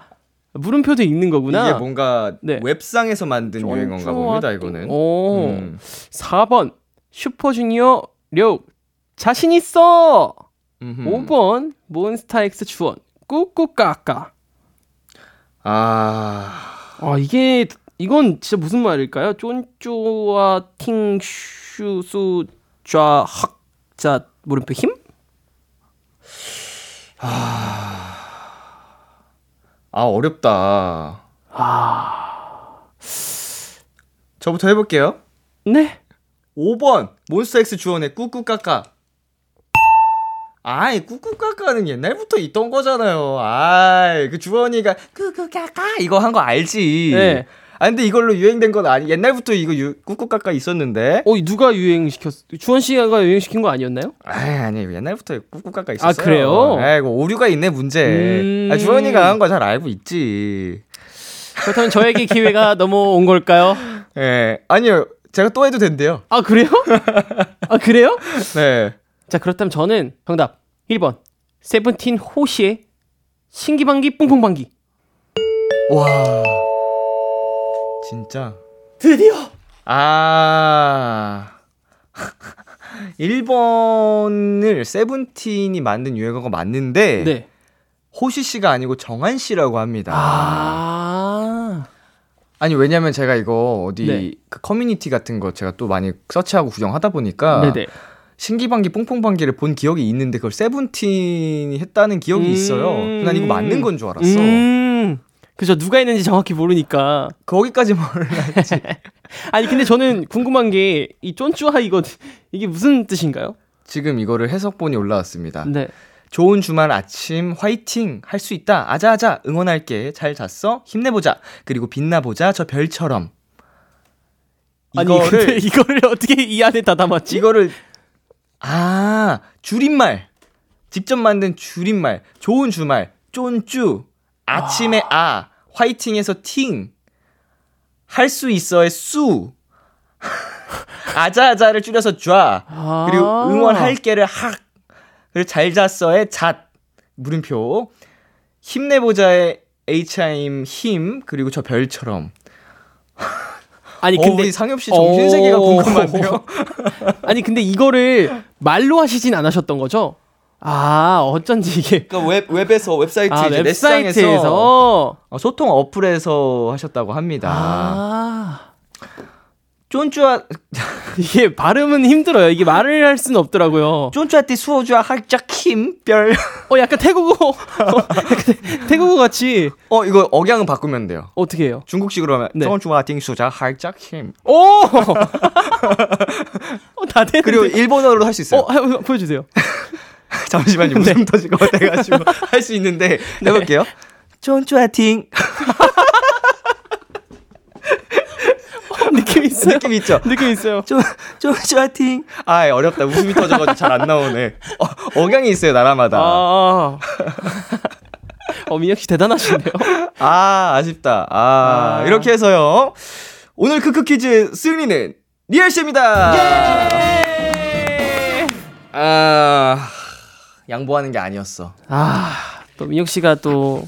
물음표도 읽는 거구나. 이게 뭔가 네. 웹상에서 만든 유행어인가 봅니다, 이거는. 오. 음. 4번 슈퍼주니어 려 자신 있어. 음흠. 5번 몬스타엑스 주원 꾹꾹까까. 아. 아 이게 이건 진짜 무슨 말일까요? 쫀쪼와 팅슈수 좌 학자 물음표 힘? 아, 어렵다. 아 저부터 해볼게요. 네. 5번 몬스타엑스 주원의 꾹꾹까까. 아이 꾹꾹까까는 옛날부터 있던 거잖아요. 아이 그 주원이가 꾹꾹까까 이거 한 거 알지. 네. 아 근데 이걸로 유행된 건 아니 옛날부터 이거 유, 꾹꾹까까 있었는데. 어 누가 유행시켰? 주원 씨가 유행시킨 거 아니었나요? 아이 아니 옛날부터 꾹꾹까까 있었어요. 아, 그래요? 아이고 오류가 있네 문제. 음. 아, 주원이가 한 거 잘 알고 있지. 그렇다면 저에게 기회가 넘어온 걸까요? 예 아니요 제가 또 해도 된대요. 아 그래요? [laughs] 아 그래요? 네. 자 그렇다면 저는 정답 1번 세븐틴 호시의 신기방기 뿡뿡방기 와 진짜. 드디어 아. [laughs] 1번을 세븐틴이 만든 유행어가 맞는데 네. 호시 씨가 아니고 정한 씨라고 합니다. 아 아니 왜냐면 제가 이거 어디 네. 그 커뮤니티 같은 거 제가 또 많이 search하고 구경하다 보니까 네네 신기방기 뽕뽕방기를 본 기억이 있는데 그걸 세븐틴이 했다는 기억이 음. 있어요. 난 이거 맞는 건 줄 알았어. 음 그죠 누가 했는지 정확히 모르니까 거기까지 몰랐지. [laughs] 아니 근데 저는 궁금한 게 이 쫀쭈하 이거 이게 무슨 뜻인가요? 지금 이거를 해석본이 올라왔습니다. 네. 좋은 주말 아침 화이팅 할 수 있다. 아자아자. 응원할게. 잘 잤어? 힘내보자. 그리고 빛나보자. 저 별처럼. 아니 근데 이거를 [laughs] 이거를 어떻게 이 안에 다 담았지? 이거를 아 줄임말. 직접 만든 줄임말. 좋은 주말. 쫀쭈. 아침에 아, 화이팅에서 팅. 할 수 있어의 수. [laughs] 아자아자를 줄여서 좌. 아. 그리고 응원할게를 학 그리고 잘 잤어의 잣 물음표 힘내보자의 HIM 힘 그리고 저 별처럼 아니 어, 근데 우리 상엽 씨 정신 세계가 어. 궁금한데요. [laughs] 아니 근데 이거를 말로 하시진 않으셨던 거죠? 아 어쩐지 이게 그러니까 웹 웹에서 웹사이트 아 이제 웹사이트에서 어, 소통 어플에서 하셨다고 합니다. 아 쫀쭈아 [laughs] 이게 발음은 힘들어요. 이게 말을 할 수는 없더라고요. 쫀쭈아띠 수호주아 할짝 힘별. 어 약간 태국어 어, 약간 태- 태국어 같이 어 이거 억양은 바꾸면 돼요. 어떻게 해요? 중국식으로 하면 네. 쫀쭈아띠 수자 할짝 힘. 오! [laughs] 어, 다 되는데. 그리고 일본어로도 할수 있어요. 어, 해- 보여주세요. [laughs] 잠시만요. 웃음 터질 것 같아가지고 할 수 있는데 해볼게요. 쫀쭈아팅 어, [laughs] 느낌 있어요. 느낌 있죠? 느낌 있어요. 쫀 쫀쭈아팅 아 어렵다. 웃음이 터져가지고 잘 안 나오네. 어, 억양이 있어요 나라마다. 아. [laughs] 어, 민혁 씨 대단하신데요? 아, 아쉽다. 아, 아. 이렇게 해서요. 오늘 크크 퀴즈 승리는 니엘 씨입니다. 예! 아, 양보하는 게 아니었어. 아, 또 민혁 씨가 또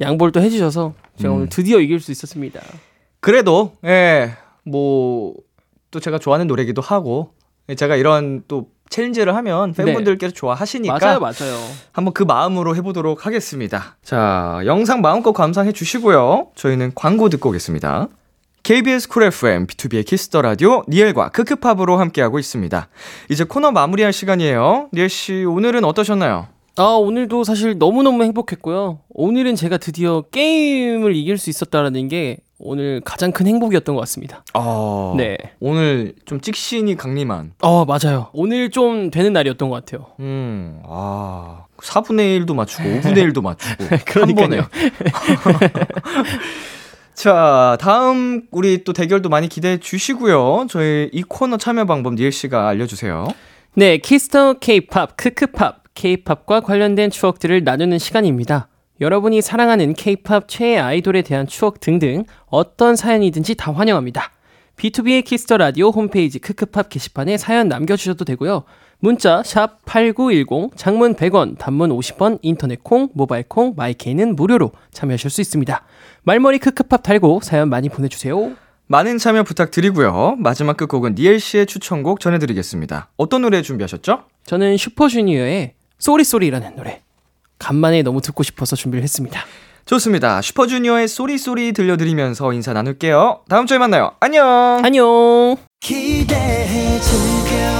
양보를 또 해주셔서 제가 음. 오늘 드디어 이길 수 있었습니다. 그래도, 예, 뭐, 또 제가 좋아하는 노래기도 하고, 제가 이런 또 challenge를 하면 팬분들께서 좋아하시니까 네. 맞아요, 맞아요. 한번 그 마음으로 해보도록 하겠습니다. 자, 영상 마음껏 감상해 주시고요. 저희는 광고 듣고 오겠습니다. KBS 쿨 FM, B2B의 키스터 라디오, 니엘과 크크팝으로 함께하고 있습니다. 이제 코너 마무리할 시간이에요. 니엘씨, 오늘은 어떠셨나요? 아, 오늘도 사실 너무너무 행복했고요. 오늘은 제가 드디어 게임을 이길 수 있었다라는 게 오늘 가장 큰 행복이었던 것 같습니다. 어, 네. 오늘 좀 찍신이 강림한. 어, 맞아요. 오늘 좀 되는 날이었던 것 같아요. 음, 아, 4분의 1도 맞추고, 5분의 1도 맞추고. [laughs] 한 그러니까요. 번에. [laughs] 자, 다음 우리 또 대결도 많이 기대해 주시고요. 저희 이 코너 참여 방법 니엘 씨가 알려주세요. 네, Kiss the 케이팝 크크팝 케이팝과 관련된 추억들을 나누는 시간입니다. 여러분이 사랑하는 케이팝 최애 아이돌에 대한 추억 등등 어떤 사연이든지 다 환영합니다. B2B의 키스터 라디오 홈페이지 크크팝 게시판에 사연 남겨주셔도 되고요. 문자 샵8910 장문 100원 단문 50원 인터넷 콩 모바일 콩 마이케이는 무료로 참여하실 수 있습니다. 말머리 크크팝 달고 사연 많이 보내주세요. 많은 참여 부탁드리고요. 마지막 끝곡은 니엘 씨의 추천곡 전해드리겠습니다. 어떤 노래 준비하셨죠? 저는 슈퍼주니어의 Sorry Sorry라는 노래 간만에 너무 듣고 싶어서 준비를 했습니다. 좋습니다. 슈퍼주니어의 Sorry Sorry 들려드리면서 인사 나눌게요. 다음 주에 만나요. 안녕! 안녕! 기대해 즐겨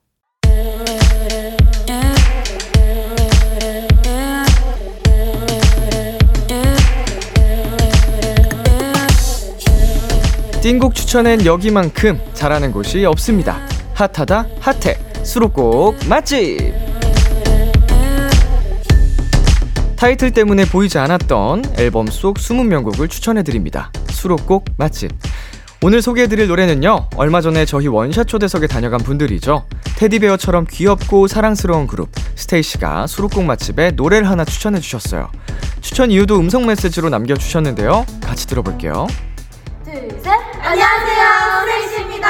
띵곡 추천엔 여기만큼 잘하는 곳이 없습니다. 핫하다 핫해 수록곡 맛집 타이틀 때문에 보이지 않았던 앨범 속 20명곡을 추천해드립니다. 수록곡 맛집 오늘 소개해드릴 노래는요 얼마 전에 저희 원샷 초대석에 다녀간 분들이죠 테디베어처럼 귀엽고 사랑스러운 그룹 스테이시가 수록곡 맛집에 노래를 하나 추천해주셨어요 추천 이유도 음성 메시지로 남겨주셨는데요 같이 들어볼게요. 안녕하세요. 스테이시입니다.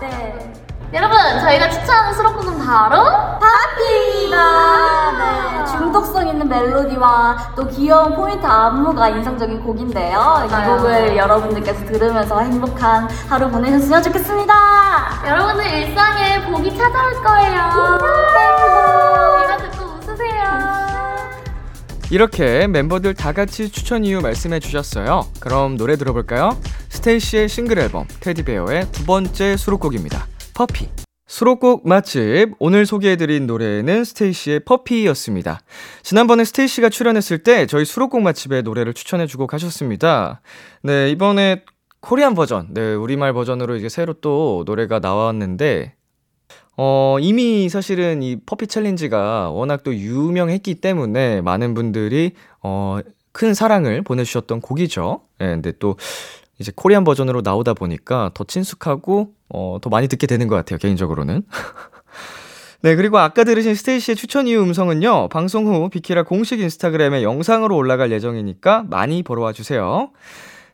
네. 여러분, 저희가 추천하는 수록곡은 바로 파티입니다. 네. 중독성 있는 멜로디와 또 귀여운 포인트 안무가 인상적인 곡인데요. 이 곡을 여러분들께서 들으면서 행복한 하루 보내셨으면 좋겠습니다. 여러분들 일상에 복이 찾아올 거예요. 이거 듣고 웃으세요. 이렇게 멤버들 다 같이 추천 이유 말씀해 주셨어요. 그럼 노래 들어볼까요? 스테이시의 싱글 앨범 Teddy Bear의 두 번째 수록곡입니다. Poppy. 수록곡 맛집 오늘 소개해드린 노래는 스테이시의 Poppy였습니다. 지난번에 스테이시가 출연했을 때 저희 수록곡 맛집의 노래를 추천해주고 가셨습니다. 네 이번에 Korean 버전, 네 우리말 버전으로 이제 새로 또 노래가 나왔는데 어, 이미 사실은 이 퍼피 챌린지가 워낙 또 유명했기 때문에 많은 분들이 어, 큰 사랑을 보내주셨던 곡이죠. 예, 근데 또 이제 코리안 버전으로 나오다 보니까 더 친숙하고 어, 더 많이 듣게 되는 것 같아요, 개인적으로는. [laughs] 네, 그리고 아까 들으신 스테이시의 추천 이유 음성은요, 방송 후 비키라 공식 인스타그램에 영상으로 올라갈 예정이니까 많이 보러 와 주세요.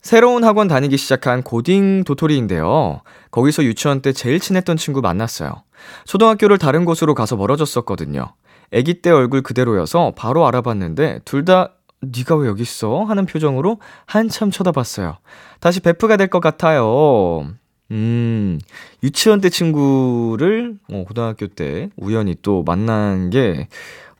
새로운 학원 다니기 시작한 고딩 도토리인데요. 거기서 유치원 때 제일 친했던 친구 만났어요. 초등학교를 다른 곳으로 가서 멀어졌었거든요. 아기 때 얼굴 그대로여서 바로 알아봤는데 둘 다 네가 왜 여기 있어? 하는 표정으로 한참 쳐다봤어요. 다시 베프가 될 것 같아요. 음, 유치원 때 친구를 어, 고등학교 때 우연히 또 만난 게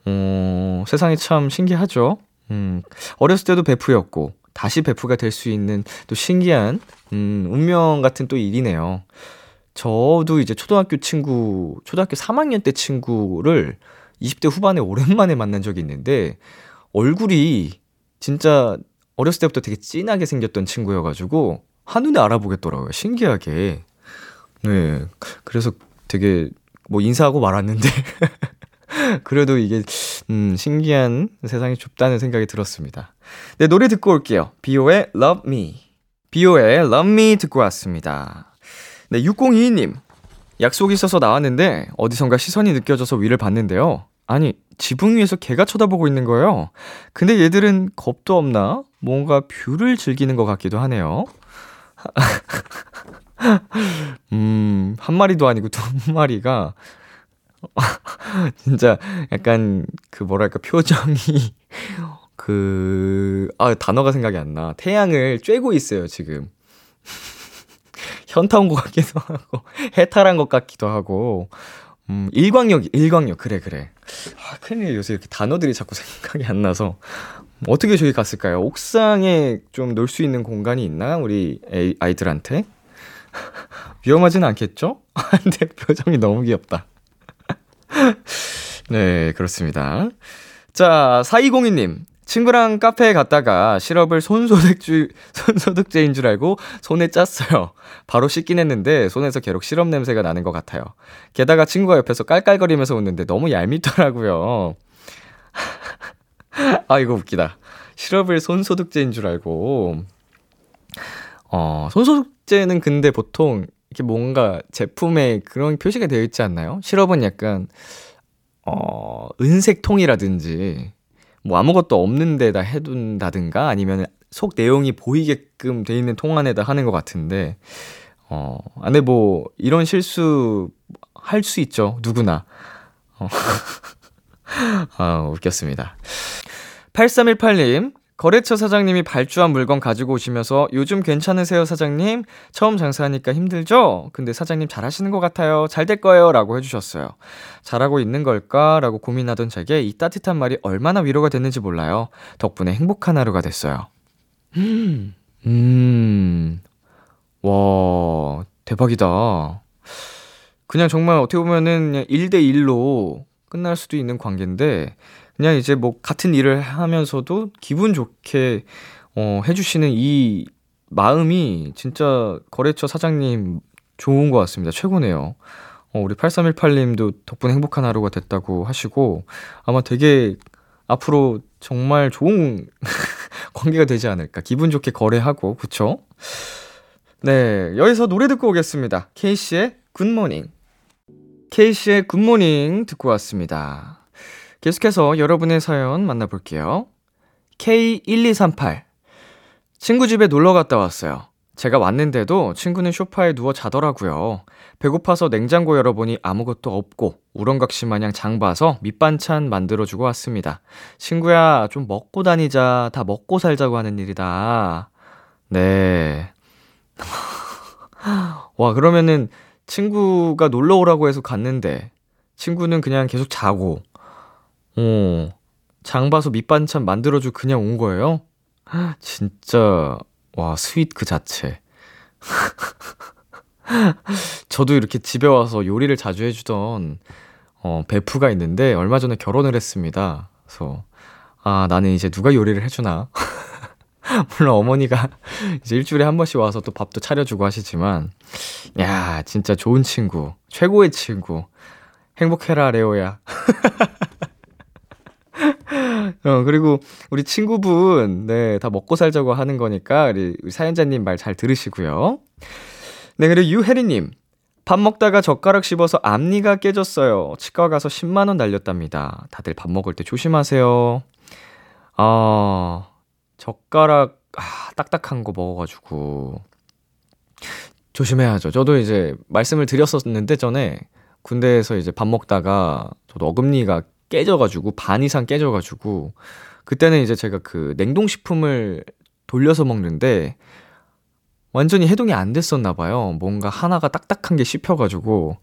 어, 세상이 참 신기하죠. 음, 어렸을 때도 베프였고 다시 베프가 될 수 있는 또 신기한 음, 운명 같은 또 일이네요. 저도 이제 초등학교 친구, 초등학교 3학년 때 친구를 20대 후반에 오랜만에 만난 적이 있는데 얼굴이 진짜 어렸을 때부터 되게 진하게 생겼던 친구여가지고 한눈에 알아보겠더라고요. 신기하게. 네. 그래서 되게 뭐 인사하고 말았는데. [laughs] [laughs] 그래도 이게, 음, 신기한 세상이 좁다는 생각이 들었습니다. 네, 노래 듣고 올게요. 비오의 Love Me. 비오의 Love Me 듣고 왔습니다. 네, 6022님. 약속이 있어서 나왔는데 어디선가 시선이 느껴져서 위를 봤는데요. 아니, 지붕 위에서 개가 쳐다보고 있는 거예요. 근데 얘들은 겁도 없나? 뭔가 view를 즐기는 것 같기도 하네요. [laughs] 음, 한 마리도 아니고 두 마리가 [laughs] 진짜 약간 그 뭐랄까 표정이 [laughs] 그, 아, 단어가 생각이 안 나. 태양을 쬐고 있어요, 지금. [laughs] 현타 온 것 같기도 하고, 해탈한 것 같기도 하고, 음, 일광욕, 일광욕, 그래, 그래. 아, 큰일 요새 이렇게 단어들이 자꾸 생각이 안 나서. 어떻게 저기 갔을까요? 옥상에 좀 놀 수 있는 공간이 있나? 우리 아이들한테? 위험하진 않겠죠? 근데 표정이 너무 귀엽다. 네, 그렇습니다. 자, 4202님. 친구랑 카페에 갔다가 시럽을 손소독주, 손소독제인 줄 알고 손에 짰어요. 바로 씻긴 했는데 손에서 계속 시럽 냄새가 나는 것 같아요. 게다가 친구가 옆에서 깔깔거리면서 웃는데 너무 얄밉더라고요. [laughs] 아, 이거 웃기다. 시럽을 손소독제인 줄 알고. 어, 손소독제는 근데 보통 이렇게 뭔가 제품에 그런 표시가 되어 있지 않나요? 시럽은 약간, 어, 은색 통이라든지, 뭐 아무것도 없는 데다 해둔다든가 아니면 속 내용이 보이게끔 돼 있는 통 안에다 하는 것 같은데, 어, 안에 뭐, 이런 실수 할 수 있죠. 누구나. 어. [laughs] 아, 웃겼습니다. 8318님, 거래처 사장님이 발주한 물건 가지고 오시면서 요즘 괜찮으세요, 사장님? 처음 장사하니까 힘들죠? 근데 사장님 잘하시는 것 같아요. 잘 될 거예요. 라고 해주셨어요. 잘하고 있는 걸까? 라고 고민하던 제게 이 따뜻한 말이 얼마나 위로가 됐는지 몰라요. 덕분에 행복한 하루가 됐어요. 음, 음, 와, 대박이다. 그냥 정말 어떻게 보면은 그냥 1대1로 끝날 수도 있는 관계인데, 그냥 이제 뭐 같은 일을 하면서도 기분 좋게 어 해주시는 이 마음이 진짜 거래처 사장님 좋은 것 같습니다. 최고네요. 어, 우리 8318님도 덕분에 행복한 하루가 됐다고 하시고 아마 되게 앞으로 정말 좋은 [laughs] 관계가 되지 않을까. 기분 좋게 거래하고, 그쵸? 네, 여기서 노래 듣고 오겠습니다. 케이씨의 굿모닝. 케이씨의 굿모닝 듣고 왔습니다. 계속해서 여러분의 사연 만나볼게요. K1238. 친구 집에 놀러 갔다 왔어요. 제가 왔는데도 친구는 쇼파에 누워 자더라고요. 배고파서 냉장고 열어보니 아무것도 없고 우렁각시 마냥 장 봐서 밑반찬 만들어주고 왔습니다. 친구야, 좀 먹고 다니자. 다 먹고 살자고 하는 일이다. 네. [laughs] 와, 그러면은 친구가 놀러 오라고 해서 갔는데 친구는 그냥 계속 자고 어, 장 봐서 밑반찬 만들어주고 그냥 온 거예요? [gasps] 진짜, 와, sweet 그 자체. [laughs] 저도 이렇게 집에 와서 요리를 자주 해주던, 어, 베프가 있는데, 얼마 전에 결혼을 했습니다. 그래서, 아, 나는 이제 누가 요리를 해주나? [laughs] 물론 어머니가 [laughs] 이제 일주일에 한 번씩 와서 또 밥도 차려주고 하시지만, 야, 진짜 좋은 친구, 최고의 친구. 행복해라, 레오야. 어, 그리고 우리 친구분, 네, 다 먹고 살자고 하는 거니까, 우리, 우리 사연자님 말 잘 들으시고요. 네, 그리고 유혜리님. 밥 먹다가 젓가락 씹어서 앞니가 깨졌어요. 치과 가서 10만원 날렸답니다. 다들 밥 먹을 때 조심하세요. 아, 젓가락, 아, 딱딱한 거 먹어가지고. 조심해야죠. 저도 이제 말씀을 드렸었는데 전에 군대에서 이제 밥 먹다가 저도 어금니가 깨져가지고 반 이상 깨져가지고 그때는 이제 제가 그 냉동식품을 돌려서 먹는데 완전히 해동이 안 됐었나 봐요. 뭔가 하나가 딱딱한 게 씹혀가지고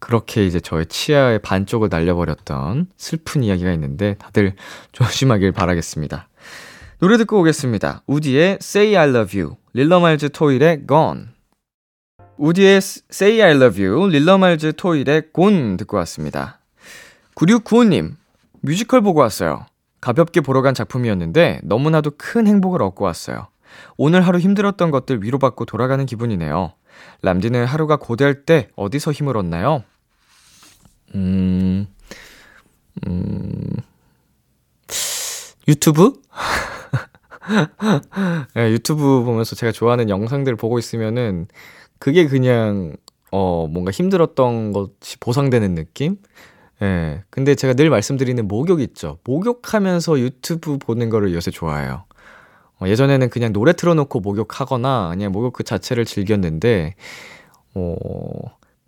그렇게 이제 저의 치아의 반쪽을 날려버렸던 슬픈 이야기가 있는데 다들 [laughs] 조심하길 바라겠습니다. 노래 듣고 오겠습니다. 우디의 Say I Love You, 릴러말즈 토일의 Gone. 우디의 Say I Love You, 릴러말즈 토일의 Gone 듣고 왔습니다. 9695님, 뮤지컬 보고 왔어요. 가볍게 보러 간 작품이었는데 너무나도 큰 행복을 얻고 왔어요. 오늘 하루 힘들었던 것들 위로받고 돌아가는 기분이네요. 람디는 하루가 고될 때 어디서 힘을 얻나요? 음, 음, 유튜브? [laughs] 네, 유튜브 보면서 제가 좋아하는 영상들 보고 있으면은 그게 그냥 어 뭔가 힘들었던 것이 보상되는 느낌? 예. 네, 근데 제가 늘 말씀드리는 목욕 있죠. 목욕하면서 유튜브 보는 거를 요새 좋아해요. 어, 예전에는 그냥 노래 틀어놓고 목욕하거나 그냥 목욕 그 자체를 즐겼는데 어,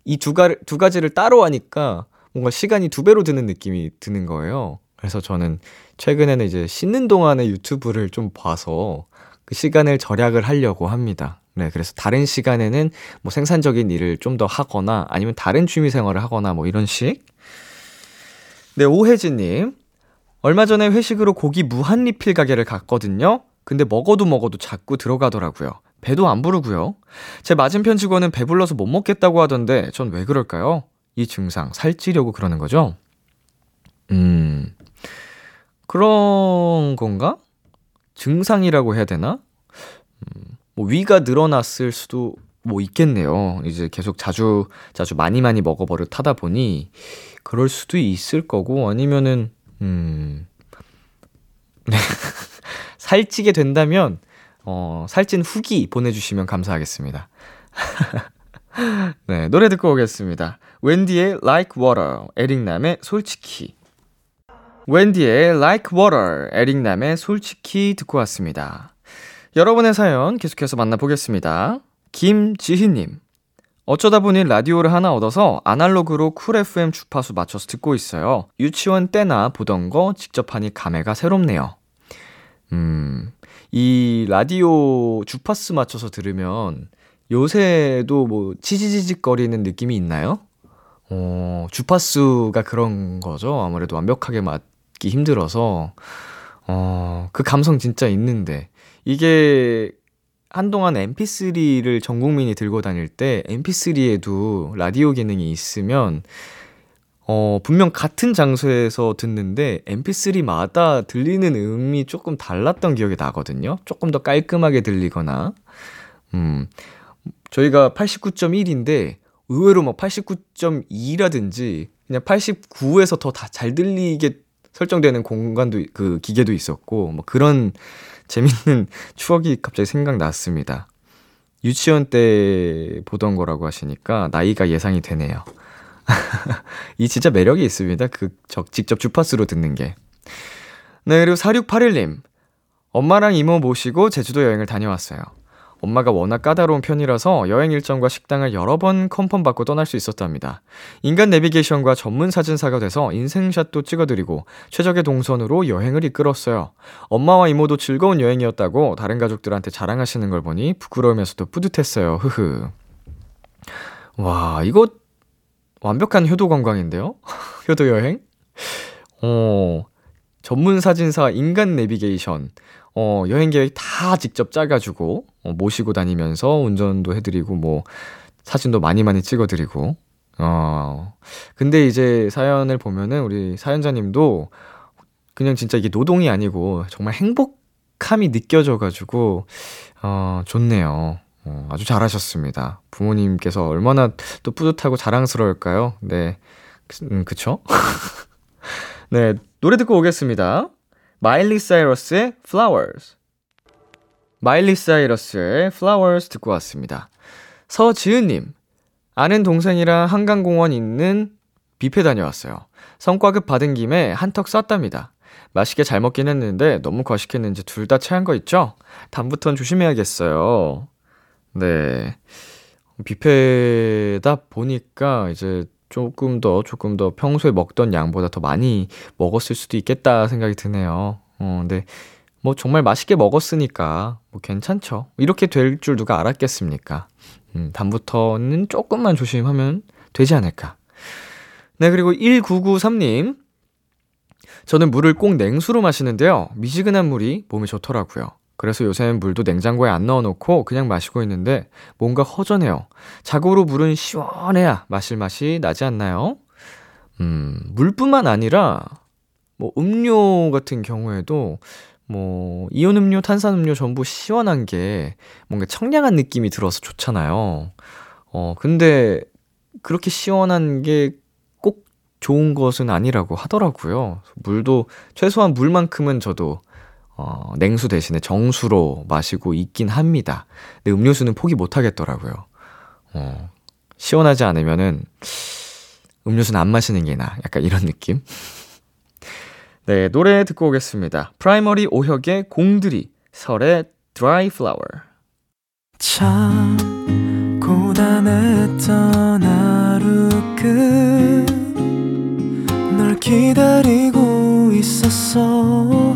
이두 가, 두 가지를 따로 하니까 뭔가 시간이 두 배로 드는 느낌이 드는 거예요. 그래서 저는 최근에는 이제 씻는 동안에 유튜브를 좀 봐서 그 시간을 절약을 하려고 합니다. 네, 그래서 다른 시간에는 뭐 생산적인 일을 좀 더 하거나 아니면 다른 취미 생활을 하거나 뭐 이런 식. 네, 오혜진님. 얼마 전에 회식으로 고기 무한 리필 가게를 갔거든요. 근데 먹어도 먹어도 자꾸 들어가더라고요. 배도 안 부르고요. 제 맞은편 직원은 배불러서 못 먹겠다고 하던데 전 왜 그럴까요? 이 증상 살찌려고 그러는 거죠? 음. 그런 건가? 증상이라고 해야 되나? 음, 뭐 위가 늘어났을 수도 뭐 있겠네요. 이제 계속 자주 자주 많이 많이 먹어 버릇 하다 보니 그럴 수도 있을 거고 아니면은 음. 네. [laughs] 살찌게 된다면 어, 살찐 후기 보내주시면 감사하겠습니다. [laughs] 네, 노래 듣고 오겠습니다. 웬디의 Like Water, 에릭남의 솔직히. 웬디의 Like Water, 에릭남의 솔직히 듣고 왔습니다. 여러분의 사연 계속해서 만나보겠습니다. 김지희님. 어쩌다 보니 라디오를 하나 얻어서 아날로그로 쿨 FM 주파수 맞춰서 듣고 있어요. 유치원 때나 보던 거 직접 하니 감회가 새롭네요. 음, 이 라디오 주파수 맞춰서 들으면 요새도 뭐 치지지직거리는 느낌이 있나요? 어, 주파수가 그런 거죠. 아무래도 완벽하게 맞기 힘들어서. 어, 그 감성 진짜 있는데. 이게 한동안 mp3를 전 국민이 들고 다닐 때 mp3에도 라디오 기능이 있으면 어, 분명 같은 장소에서 듣는데 mp3마다 들리는 음이 조금 달랐던 기억이 나거든요. 조금 더 깔끔하게 들리거나. 음. 저희가 89.1인데 의외로 막 89.2라든지 그냥 89에서 더다잘 들리게 설정되는 공간도 그 기계도 있었고 뭐 그런 재밌는 [laughs] 추억이 갑자기 생각났습니다. 유치원 때 보던 거라고 하시니까 나이가 예상이 되네요. [laughs] 이 진짜 매력이 있습니다. 그 적, 직접 주파수로 듣는 게. 네, 그리고 4681님. 엄마랑 이모 모시고 제주도 여행을 다녀왔어요. 엄마가 워낙 까다로운 편이라서 여행 일정과 식당을 여러 번 컨펌 받고 떠날 수 있었답니다. 인간 내비게이션과 전문 사진사가 돼서 인생샷도 찍어드리고 최적의 동선으로 여행을 이끌었어요. 엄마와 이모도 즐거운 여행이었다고 다른 가족들한테 자랑하시는 걸 보니 부끄러우면서도 뿌듯했어요. 흐흐. 와, 이거 완벽한 효도 관광인데요? [laughs] 효도 여행? 어, 전문 사진사 인간 내비게이션. 어, 여행 계획 다 직접 짜가지고, 어, 모시고 다니면서 운전도 해드리고, 뭐, 사진도 많이 많이 찍어드리고, 어, 근데 이제 사연을 보면은 우리 사연자님도 그냥 진짜 이게 노동이 아니고 정말 행복함이 느껴져가지고, 어, 좋네요. 어, 아주 잘하셨습니다. 부모님께서 얼마나 또 뿌듯하고 자랑스러울까요? 네. 음, 그쵸? [laughs] 네. 노래 듣고 오겠습니다. 마일리 사이러스의 Flowers. 마일리 사이러스의 Flowers 듣고 왔습니다. 서지은님. 아는 동생이랑 한강공원 있는 뷔페 다녀왔어요. 성과급 받은 김에 한턱 쐈답니다. 맛있게 잘 먹긴 했는데 너무 과식했는지 둘 다 체한 거 있죠? 다음부턴 조심해야겠어요. 네. 뷔페다 보니까 이제 조금 더, 조금 더 평소에 먹던 양보다 더 많이 먹었을 수도 있겠다 생각이 드네요. 어, 근데 뭐 정말 맛있게 먹었으니까 뭐 괜찮죠. 이렇게 될 줄 누가 알았겠습니까? 음, 다음부터는 조금만 조심하면 되지 않을까. 네, 그리고 1993님. 저는 물을 꼭 냉수로 마시는데요. 미지근한 물이 몸에 좋더라고요. 그래서 요새는 물도 냉장고에 안 넣어놓고 그냥 마시고 있는데 뭔가 허전해요. 자고로 물은 시원해야 마실 맛이 나지 않나요? 음, 물뿐만 아니라 뭐 음료 같은 경우에도 뭐, 이온 음료, 탄산 음료 전부 시원한 게 뭔가 청량한 느낌이 들어서 좋잖아요. 어, 근데 그렇게 시원한 게 꼭 좋은 것은 아니라고 하더라고요. 물도 최소한 물만큼은 저도 어, 냉수 대신에 정수로 마시고 있긴 합니다. 근데 음료수는 포기 못 하겠더라고요. 어, 시원하지 않으면은 음료수는 안 마시는 게 나아. 약간 이런 느낌? [laughs] 네, 노래 듣고 오겠습니다. 프라이머리 오혁의 공드리, 설의 Dry Flower. 참 고단했던 하루 끝 널 기다리고 있었어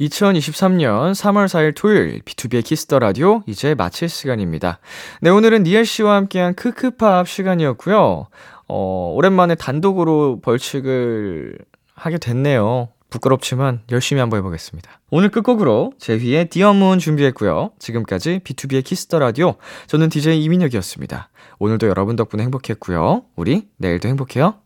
2023년 3월 4일 토요일 비투비의 키스 더 라디오 이제 마칠 시간입니다. 네, 오늘은 니엘 씨와 함께한 크크팝 시간이었고요. 어, 오랜만에 단독으로 벌칙을 하게 됐네요. 부끄럽지만 열심히 한번 해보겠습니다. 오늘 끝곡으로 제휘의 Dear Moon 준비했고요. 지금까지 비투비의 키스 더 라디오 저는 DJ 이민혁이었습니다. 오늘도 여러분 덕분에 행복했고요. 우리 내일도 행복해요.